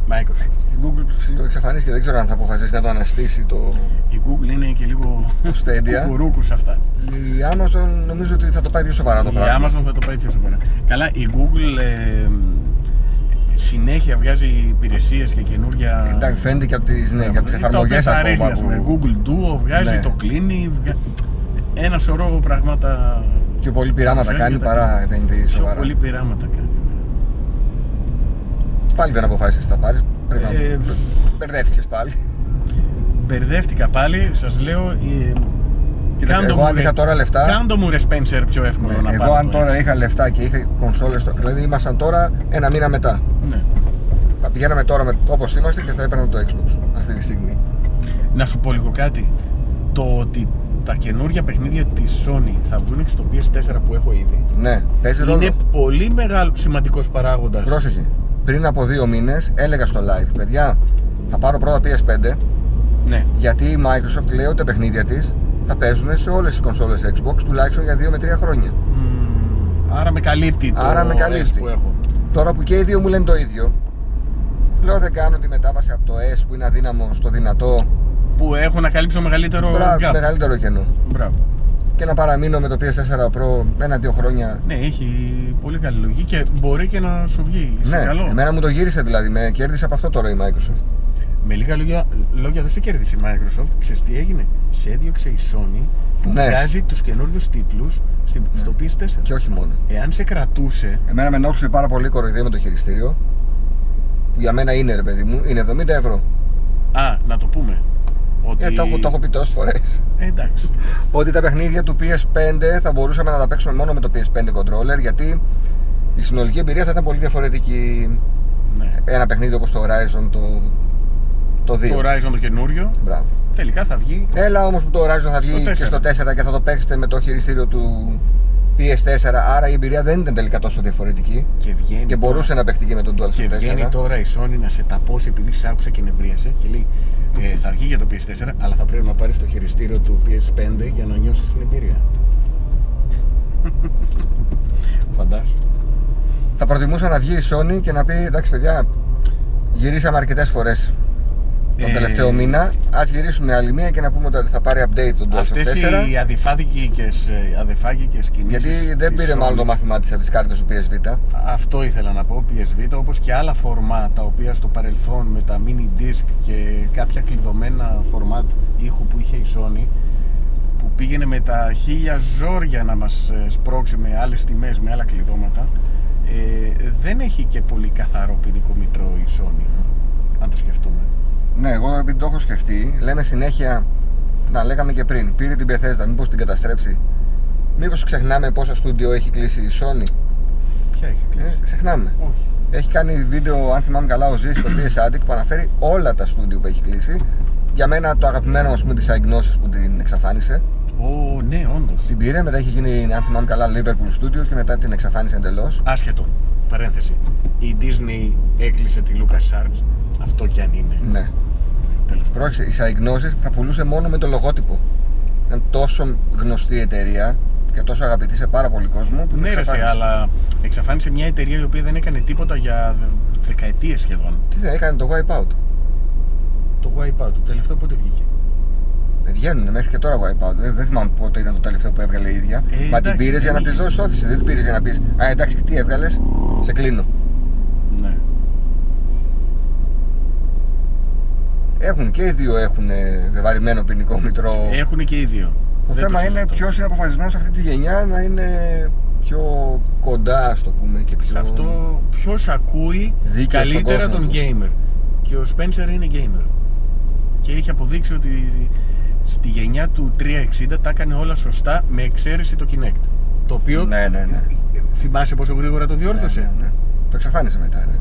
Microsoft. Η Google εξαφανίστηκε, δεν ξέρω αν θα αποφασίσει να το αναστήσει το, Η Google είναι και λίγο το Stadia. κουκουρούκους σε αυτά. Η Amazon νομίζω ότι θα το πάει πιο σοβαρά το η πράγμα. Amazon θα το πάει πιο σοβαρά. Καλά, η Google ε, συνέχεια βγάζει υπηρεσίες και καινούργια... Εντάξει, φαίνεται και από τις, ναι, και από τις τα οποία εφαρμογές τα ρίχνει, ακόμα ας πούμε. που... Google Duo βγάζει, Ναι. το κλείνει. Βγα... Ένα σωρό πράγματα. Πιο πολύ πειράματα Ξέρεις, κάνει τα παρά κάνει. επενδύει Πιο σοβαρά. πολύ πειράματα κάνει. Πάλι δεν αποφάσισες τι θα πάρεις. Πρέπει Ε, να μπερδεύτηκες πάλι. Μπερδεύτηκα πάλι, σας λέω. Ε, Κοίτα, κάντο εγώ μου, αν ρε- είχα τώρα λεφτά- Κάντο μου ρε Spencer πιο εύκολο Ναι, να εγώ πάρω αν το τώρα Xbox. είχα λεφτά και είχα κονσόλες, το- δηλαδή ήμασταν τώρα ένα μήνα μετά. Ναι. Θα πηγαίναμε τώρα με, όπως είμαστε και θα έπαιρνα το Xbox αυτή τη στιγμή. Να σου πω λίγο κάτι. Το ότι τα καινούργια παιχνίδια της Sony θα βγουν και στο PS4 που έχω ήδη Ναι, παίζει είναι ρόλο. πολύ μεγάλο σημαντικός παράγοντας. Πρόσεχε. Πριν από δύο μήνες έλεγα στο live, παιδιά, θα πάρω πρώτα PS5 Ναι. γιατί η Microsoft λέει ότι τα παιχνίδια της θα παίζουν σε όλες τις κονσόλες Xbox τουλάχιστον για 2 με 3 χρόνια. Μμμ, άρα με καλύπτει το Άρα με καλύπτει. S που έχω. Τώρα που και οι δύο μου λένε το ίδιο, λέω δεν κάνω τη μετάβαση από το S που είναι αδύναμο στο δυνατό. Που έχω να καλύψω μεγαλύτερο Μπράβο, gap. μεγαλύτερο κενό. Μπράβο. Και να παραμείνω με το PS4 Pro ένα-δύο χρόνια. Ναι, έχει πολύ καλή λογική και μπορεί και να σου βγει. σε Ναι, καλό. εμένα μου το γύρισε δηλαδή, με κέρδισε από αυτό τώρα η Microsoft. Με λίγα λόγια, λόγια δεν σε κέρδισε η Microsoft. Ξέρεις τι έγινε; Σε έδιωξε η Sony που Ναι. βγάζει τους καινούριους τίτλους στη- στο PS4. Και όχι μόνο. Εάν σε κρατούσε, Εμένα με ενόχλησε πάρα πολύ η κοροϊδία με το χειριστήριο. Που για μένα είναι ρε παιδί μου, είναι 70 ευρώ. α, να το πούμε. Ότι... Ε, το, έχω- το έχω πει τόσες φορές. Ε, εντάξει. Ότι τα παιχνίδια του PS5 θα μπορούσαμε να τα παίξουμε μόνο με το PS5 controller γιατί η συνολική εμπειρία θα ήταν πολύ διαφορετική. ναι. Ένα παιχνίδι όπως το Horizon το, το 2. Το Horizon το καινούριο Μπράβο. τελικά θα βγει. Έλα όμως που το Horizon θα βγει Στο και στο 4 και θα το παίξετε με το χειριστήριο του PS4 άρα η εμπειρία δεν ήταν τελικά τόσο διαφορετική Και βγαίνει, και τώρα- μπορούσε να παιχτεί και με τον και DualShock 4 βγαίνει τώρα η Sony να σε ταπώσει επειδή σ' άκουσε και νευρίασε και λέει ε, θα βγει για το PS4 αλλά θα πρέπει να πάρεις το χειριστήριο του PS5 για να νιώσεις την εμπειρία. Φαντάσου. Θα προτιμούσα να βγει η Sony και να πει εντάξει παιδιά γυρίσαμε αρκετές φορές τον Ε, τελευταίο μήνα. Ας γυρίσουμε άλλη μία και να πούμε ότι θα πάρει update τον DualShock Αυτές 4 οι αδιφάγικες, ε, αδιφάγικες κινήσεις γιατί δεν της πήρε Sony, μάλλον το μάθημά της από τις κάρτες του PS Vita Αυτό ήθελα να πω, PSV, όπως και άλλα φορμάτ τα οποία στο παρελθόν με τα mini disc και κάποια κλειδωμένα φορμάτ ήχου που είχε η Sony που πήγαινε με τα χίλια ζόρια να μας ε, σπρώξει με άλλες τιμές, με άλλα κλειδώματα ε, δεν έχει και πολύ καθαρό ποινικό μητρό η Sony αν το σκεφτούμε Ναι, εγώ επειδή το έχω σκεφτεί, λέμε συνέχεια, να λέγαμε και πριν, πήρε την Bethesda, μήπως την καταστρέψει. Μήπως ξεχνάμε πόσα στούντιο έχει κλείσει η Sony; Ποια έχει Ε, κλείσει ξεχνάμε. Όχι Έχει κάνει βίντεο, αν θυμάμαι καλά, ο Ζής στο PS Addict που αναφέρει όλα τα στούντιο που έχει κλείσει. Για μένα το αγαπημένο, ας πούμε, της Agnosis που την εξαφάνισε. Ω, ναι, όντως Την πήρε, μετά έχει γίνει, αν θυμάμαι καλά, Liverpool Studios και μετά την εξαφάνισε εντελώς. Άσχετο, παρένθεση η Disney έκλεισε τη LucasArts αυτό κι αν είναι Ναι. Τέλος πάντων. Πρόσεξε, η Psygnosis θα πουλούσε μόνο με το λογότυπο. Ήταν τόσο γνωστή εταιρεία και τόσο αγαπητή σε πάρα πολύ κόσμο που την Ναι, ρε, σε, εξαφάνισε. αλλά εξαφάνισε μια εταιρεία η οποία δεν έκανε τίποτα για δε- δεκαετίες σχεδόν. Τι δεν έκανε το Wipeout. Το Wipeout, το τελευταίο πότε βγήκε; Ε, Βγαίνουν μέχρι και τώρα Wipeout. Δεν, δεν θυμάμαι πότε ήταν το τελευταίο που έβγαλε η ίδια. Ε, Μα την εντάξει, πήρες για δεν να της είχε. δώσεις όθηση. Δεν την πήρες για να πεις Α, εντάξει, τι έβγαλες, σε κλείνω. Ναι. Έχουν και οι δύο έχουν ε, βεβαρημένο ποινικό μητρό. Έχουν και οι δύο. Το Δεν θέμα είναι συζητώ. ποιος είναι αποφασισμένος σε αυτή τη γενιά να είναι πιο κοντά, ας το πούμε, και πιο. Σε αυτό ποιος ακούει Δίκαιος στον καλύτερα κόσμο τον τους. gamer. Και ο Spencer είναι gamer. Και έχει αποδείξει ότι στη γενιά του 360 τα έκανε όλα σωστά με εξαίρεση το Kinect. Το οποίο Ναι, ναι, ναι. θυμάσαι πόσο γρήγορα το διόρθωσε; Ναι, ναι, ναι. Το εξαφάνισε μετά, ναι.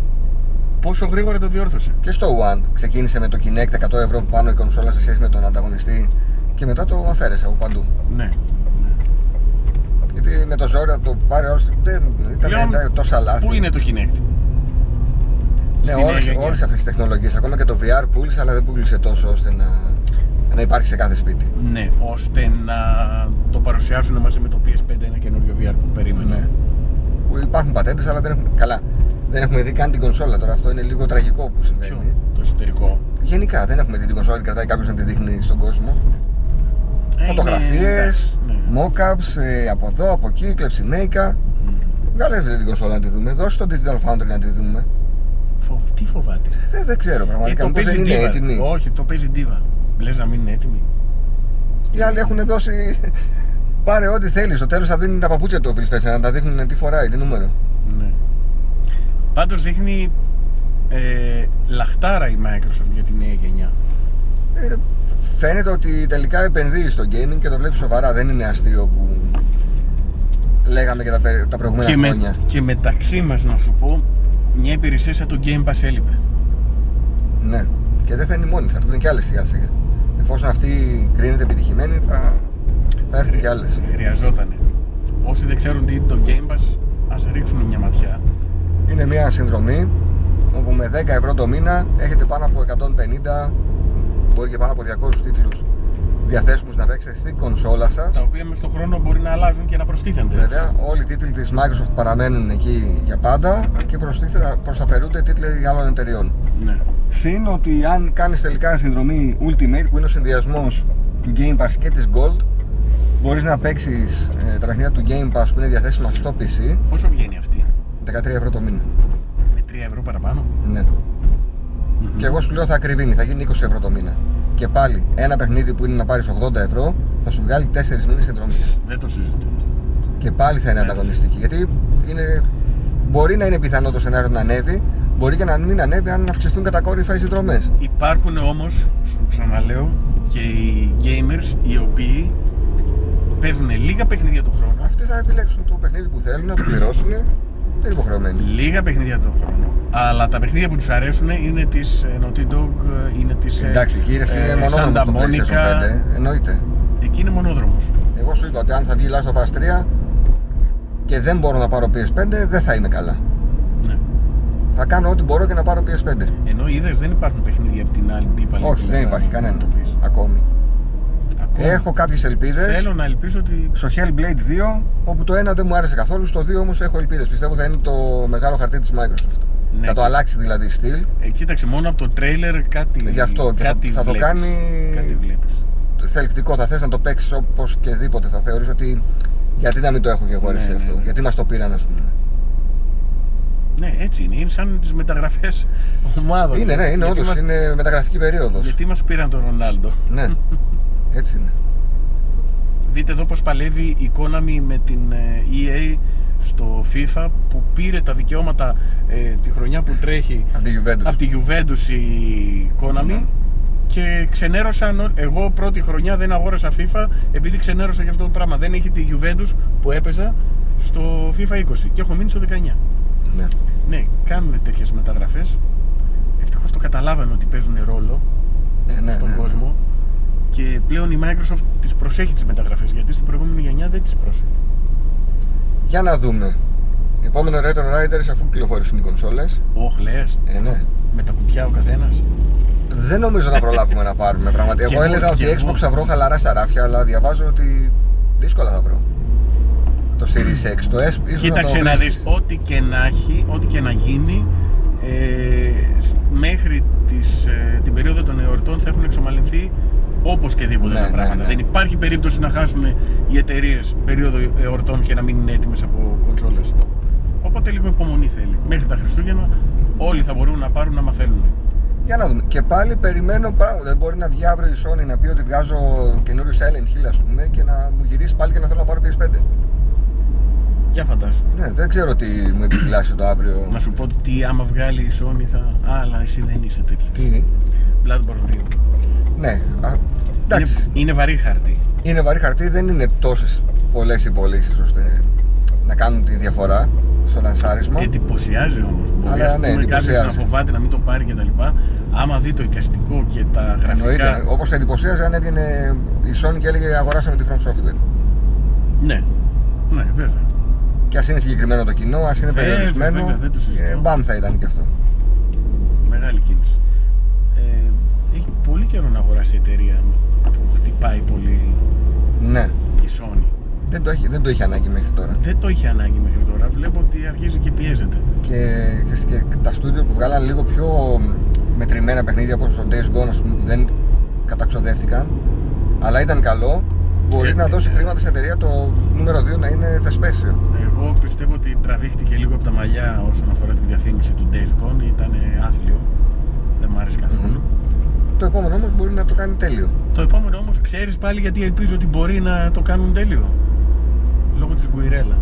Πόσο γρήγορα το διόρθωσε. Και στο One ξεκίνησε με το Kinect 100 ευρώ που πάνω η κονσόλα σε σχέση με τον ανταγωνιστή και μετά το αφαίρεσε από παντού. Ναι. Γιατί με το ζόρι να το πάρει όλος. Δεν ήταν Πλέον, ήταν τόσα λάθη. Πού είναι το Kinect; Ναι, στη νέα όλες, γενιά. όλες αυτές τις τεχνολογίες. Ακόμα και το VR πούλησε, αλλά δεν πούλησε τόσο ώστε να, να υπάρχει σε κάθε σπίτι. Ναι, ώστε να το παρουσιάσουν μαζί με το PS5 ένα καινούριο VR που περίμενα. Ναι. Που υπάρχουν πατέντες, αλλά δεν έχουμε. Καλά. Δεν έχουμε δει καν την κονσόλα τώρα. Αυτό είναι λίγο τραγικό που συμβαίνει. Ποιο, το εσωτερικό. Γενικά δεν έχουμε δει την κονσόλα, την κρατάει κάποιος να τη δείχνει στον κόσμο. Ε, Φωτογραφίες, είναι- εντάξει, ναι. mockups ε, από εδώ, από εκεί, κλεψιμέικα. Μμ. Βγάλε ρε την κονσόλα να τη δούμε. Δώσε το Digital Foundry να τη δούμε. Φοβ- Τι φοβάται. Δεν, δεν ξέρω Ε, πραγματικά. το μήπως παίζει δεν είναι Diva. έτοιμη. Όχι, το παίζει Diva. Λες να μην είναι έτοιμη. Οι άλλοι έχουν δώσει. Πάρε ό,τι θέλεις. Στο τέλος θα δίνει τα παπούτσια του Phil Spencer να τα δείχνουν τι φοράει, τι νούμερο. Ναι. Πάντως δείχνει ε, λαχτάρα η Microsoft για τη νέα γενιά. Ε, φαίνεται ότι τελικά επενδύει στο gaming και το βλέπει σοβαρά. Δεν είναι αστείο που λέγαμε και τα, πε- τα προηγούμενα Και, με, χρόνια. και μεταξύ μας να σου πω, μια υπηρεσία σαν το Game Pass έλειπε. Ναι. Και δεν θα είναι η μόνη, θα έρθουν και άλλες σιγά σιγά. Εφόσον αυτή κρίνεται επιτυχημένη, θα, θα έρθουν και άλλες. Χρειαζότανε. Όσοι δεν ξέρουν τι είναι το Game Pass, ας ρίξουν μια ματιά. Είναι μια συνδρομή όπου με 10 ευρώ το μήνα έχετε πάνω από 150, μπορεί και πάνω από 200 τίτλους διαθέσιμους να παίξετε στην κονσόλα σας. Τα οποία μες στον χρόνο μπορεί να αλλάζουν και να προστίθενται. Βέβαια, όλοι οι τίτλοι της Microsoft παραμένουν εκεί για πάντα και προστίθετα- προσταφερούνται τίτλοι άλλων εταιριών. Ναι. Συν ότι αν κάνεις τελικά συνδρομή Ultimate που είναι ο συνδυασμός του Game Pass και της Gold Μπορείς να παίξεις ε, τα παιχνίδια του Game Pass που είναι διαθέσιμα στο PC Πόσο βγαίνει αυτή, 13 ευρώ το μήνα. με 3 ευρώ παραπάνω; Ναι. Μμμ. Και εγώ σου λέω θα ακριβίνει, θα γίνει 20 ευρώ το μήνα. Και πάλι ένα παιχνίδι που είναι να πάρεις 80 ευρώ θα σου βγάλει 4 μήνες συνδρομής. Δεν το συζητώ. Και πάλι θα είναι Ναι, το ανταγωνιστική. Γιατί είναι, μπορεί να είναι πιθανό το σενάριο να ανέβει, μπορεί και να μην ανέβει αν αυξηθούν κατακόρυφα οι συνδρομές. Υπάρχουν όμως, σου ξαναλέω, και οι gamers οι οποίοι παίζουν λίγα παιχνίδια το χρόνο. Αυτοί θα επιλέξουν το παιχνίδι που θέλουν, να το πληρώσουν. Δεν είναι υποχρεωμένοι. Λίγα παιχνίδια το χρόνο. Αλλά τα παιχνίδια που τους αρέσουν είναι της ε, Naughty Dog, ε, είναι της ε, Εντάξει, κύριε, είναι ε, μονόδρομος Santa στο PlayStation 5. Εννοείται. Εκεί είναι μονόδρομος. Εγώ σου είπα ότι αν θα βγει Last of Us 3 και δεν μπορώ να πάρω PS5, δεν θα είμαι καλά. Ναι. Θα κάνω ό,τι μπορώ και να πάρω PS5. Ενώ είδες δεν υπάρχουν παιχνίδια από την άλλη αντίπαλη Όχι, δεν πλευρά, υπάρχει να κανένα. το πεις. Ακόμη. Ακόμα. Έχω κάποιες ελπίδες. Θέλω να ελπίσω ότι Στο Hellblade 2, όπου το ένα δεν μου άρεσε καθόλου, στο 2 όμως έχω ελπίδες. Πιστεύω θα είναι το μεγάλο χαρτί της Microsoft. Ναι, θα το και- αλλάξει δηλαδή στυλ. Ε, κοίταξε, μόνο από το τρέιλερ κάτι, Γι' αυτό και θα- κάτι θα το βλέπεις. κάνει- Κάτι βλέπεις. Θελκτικό, θα θες να το παίξεις όπως και δίποτε. Θα θεωρείς ότι γιατί να μην το έχω και εγώ Ναι, εσύ ναι, αυτό. ναι. Γιατί μας το πήραν, ας πούμε. Ναι, έτσι είναι. Είναι σαν τις μεταγραφές ομάδων. Είναι, ναι, είναι Γιατί όντως. μας- Είναι μεταγραφική περίοδος. Γιατί μας πήραν τον Ρονάλντο. Ναι, έτσι είναι. Δείτε εδώ πως παλεύει η Konami με την ε, EA στο FIFA που πήρε τα δικαιώματα ε, τη χρονιά που τρέχει Από τη Juventus. από τη Juventus η Konami Ναι. και ξενέρωσαν, ό- εγώ πρώτη χρονιά δεν αγόρασα FIFA επειδή ξενέρωσα για αυτό το πράγμα. Δεν έχει τη Juventus που έπαιζα στο FIFA 20 και έχω μείνει στο 19. Ναι. Ναι, κάνουν τέτοιες μεταγραφές. Ευτυχώς το καταλάβανε ότι παίζουν ρόλο Ναι, ναι, στον ναι, ναι. Κόσμο και πλέον η Microsoft τις προσέχει τις μεταγραφές γιατί στην προηγούμενη γενιά δεν τις πρόσεχε. Για να δούμε. Επόμενο Retro Riders αφού κυκλοφορήσουν οι κονσόλες. Όχ, λες, Ε, ναι. με τα κουτιά ο καθένας. Δεν νομίζω να προλάβουμε να πάρουμε πραγματικά. Κι Εγώ εγώ, έλεγα κι ότι εγώ. Xbox θα βρω χαλαρά στα ράφια, αλλά διαβάζω ότι δύσκολα θα βρω. Το Series X, το S ίσως Κοίταξε το να βρίσκεις. δεις, ό,τι και να έχει, ό,τι και να γίνει, ε, σ- μέχρι τις, ε, την περίοδο των εορτών θα έχουν εξομαλυνθεί όπως και δίποτε Ναι, τα ναι, πράγματα. ναι. Δεν υπάρχει περίπτωση να χάσουν οι εταιρείες περίοδο εορτών και να μην είναι έτοιμες από κονσόλες. Οπότε λίγο υπομονή θέλει. Μέχρι τα Χριστούγεννα όλοι θα μπορούν να πάρουν να θέλουν. Για να δούμε. Και πάλι περιμένω πράγματα. Δεν μπορεί να βγει αύριο η Sony να πει ότι βγάζω καινούριο Silent Hill, ας πούμε, και να μου γυρίσει πάλι και να θέλω να πάρω PS5. Για φαντάσου. Ναι, δεν ξέρω τι μου επιφυλάσσει το αύριο. Να σου πω τι άμα βγάλει η Sony θα... Α, αλλά εσύ δεν είσαι τέτοιος. Τι; Bloodborne 2. Ναι. Α, Είναι, εντάξει. είναι βαρύ χαρτί. Είναι βαρύ χαρτί, δεν είναι τόσες πολλές οι πωλήσει ώστε να κάνουν τη διαφορά στο λανσάρισμα. Εντυπωσιάζει όμως. Μπορεί Αλλά, ας ναι, πούμε, κάποιος να εντυπωσιάζει. φοβάται να μην το πάρει κτλ. Άμα δει το εικαστικό και τα Εννοείται. γραφικά. Όπως θα εντυπωσίαζε αν έβγαινε η Sony και έλεγε αγοράσαμε τη From Software. Ναι, ναι, βέβαια. Και ας είναι συγκεκριμένο το κοινό, ας είναι Βέβαια, περιορισμένο. βέβαια, δεν το συζητώ. ε, μπαμ θα ήταν και αυτό. Μεγάλη κίνηση. Ε, έχει πολύ καιρό να αγοράσει η εταιρεία που χτυπάει πολύ Ναι. η Sony. Δεν το, έχει, δεν το είχε ανάγκη μέχρι τώρα. Δεν το είχε ανάγκη μέχρι τώρα. Βλέπω ότι αρχίζει και πιέζεται. Και, ξέρεις, και τα στούντιο που βγάλαν λίγο πιο μετρημένα παιχνίδια όπως το Days Gone ας πούμε, που δεν καταξοδεύτηκαν αλλά ήταν καλό μπορεί Ε, να ε, δώσει ε. χρήματα στην εταιρεία το νούμερο 2 να είναι θεσπέσιο. Εγώ πιστεύω ότι τραβήχτηκε λίγο από τα μαλλιά όσον αφορά τη διαφήμιση του Days Gone. Ήταν άθλιο. Δεν μου άρεσε καθόλου. Το επόμενο όμως μπορεί να το κάνει τέλειο. Το επόμενο όμως ξέρεις πάλι γιατί ελπίζω ότι μπορεί να το κάνουν τέλειο. Λόγω της Γκουιρέλα.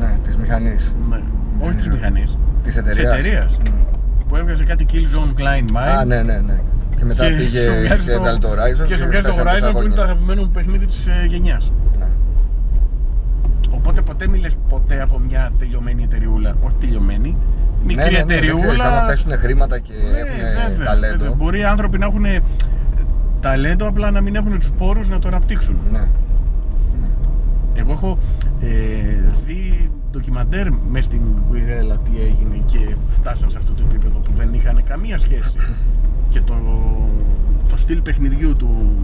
Ναι, της μηχανής. Ναι. Όχι της Ναι. μηχανής. Της εταιρείας. Της εταιρείας. Μμ. Που έβγαζε κάτι Killzone Klein Mine. Α, ναι, ναι, ναι. Και μετά και πήγε σου βγάζει και έβγαλε το Horizon. Και σου βγάζει το πέσανε Horizon που είναι το αγώνια. αγαπημένο μου παιχνίδι της ε, γενιάς. Ναι. Οπότε ποτέ μη λες ποτέ από μια τελειωμένη εταιριούλα. Όχι τελειωμένη. Μικρή ναι, ναι, ναι, δεν ξέρεις, εταιριούλα. άμα πέσουν χρήματα και Ναι, έχουν βέβαια, ταλέντο. βέβαια. Μπορεί οι άνθρωποι να έχουν ταλέντο, απλά να μην έχουν τους πόρους να το αναπτύξουν. Ναι. Ναι. Εγώ έχω ε, δει ντοκιμαντέρ μες στην Guirella τι έγινε και φτάσαν σε αυτό το επίπεδο που δεν είχαν καμία σχέση. και το, το στυλ παιχνιδιού του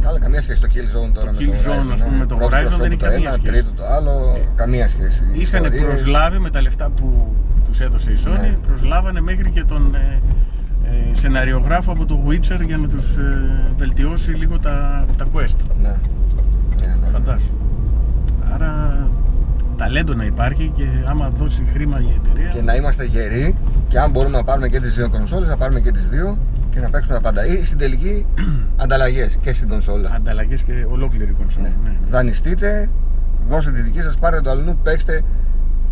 Καλά, καμία σχέση το Killzone τώρα Το με το Killzone, Horizon. ας πούμε, ναι. με το Πρώτο Horizon προσώπου δεν έχει το καμία ένα, σχέση. Τρίτο το άλλο, Ε, καμία σχέση. είχαν Ιστορίες. προσλάβει με τα λεφτά που τους έδωσε η Sony, Ναι. προσλάβανε μέχρι και τον ε, ε, σεναριογράφο από το Witcher για να τους ε, βελτιώσει λίγο τα, τα quest. Ναι. Ναι, ναι. Φαντάσου. Άρα ταλέντο να υπάρχει και άμα δώσει χρήμα η εταιρεία. Και να είμαστε γεροί και αν μπορούμε να πάρουμε και τις δύο κονσόλες, να πάρουμε και τις δύο και να παίξουμε τα πάντα. Ή στην τελική ανταλλαγές και στην κονσόλα. Ανταλλαγές και ολόκληρη κονσόλα. Ναι. Ναι, ναι. Δανειστείτε, δώστε τη δική σας, πάρετε το αλλού, παίξτε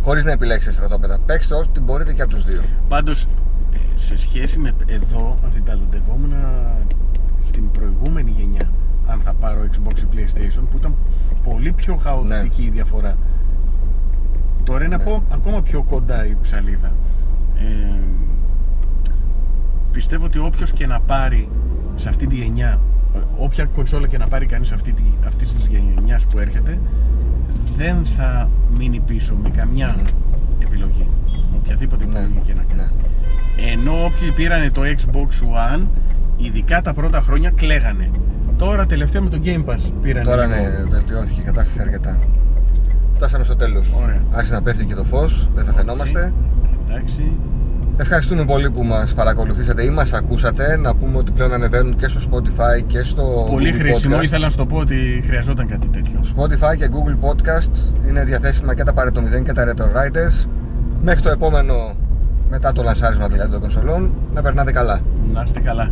χωρίς να επιλέξετε στρατόπεδα. Παίξτε ό,τι μπορείτε και από τους δύο. Πάντως, σε σχέση με εδώ, αφιταλαντευόμουν στην προηγούμενη γενιά, αν θα πάρω Xbox ή PlayStation, που ήταν πολύ πιο χαοτική Ναι. η διαφορά. Τώρα είναι Ναι. ακό- ακόμα πιο κοντά η ψαλίδα. Ε, πιστεύω ότι όποιος και να πάρει σε αυτή τη γενιά, ε, όποια κονσόλα και να πάρει κανείς αυτή τη, αυτής της γενιάς που έρχεται, δεν θα μείνει πίσω με καμιά επιλογή. Οποιαδήποτε Ναι, επιλογή και να κάνει. ναι. Ενώ όποιοι πήρανε το Xbox One, ειδικά τα πρώτα χρόνια κλαίγανε. Τώρα τελευταία με το Game Pass πήραν. Τώρα ναι, βελτιώθηκε η κατάσταση αρκετά. Φτάσαμε στο τέλος. Ωραία. Άρχισε να πέφτει και το φως, δεν θα φαινόμαστε. Εντάξει. Ευχαριστούμε πολύ που μας παρακολουθήσατε ή μας ακούσατε. Να πούμε ότι πλέον ανεβαίνουν και στο Spotify και στο Πολύ Google χρήσιμο. Podcast. Ήθελα να σου το πω ότι χρειαζόταν κάτι τέτοιο. Spotify και Google Podcasts είναι διαθέσιμα και τα Pareto 0 και τα Retro Riders. Μέχρι το επόμενο, μετά το λανσάρισμα δηλαδή των κονσολών, να περνάτε καλά. Να είστε καλά.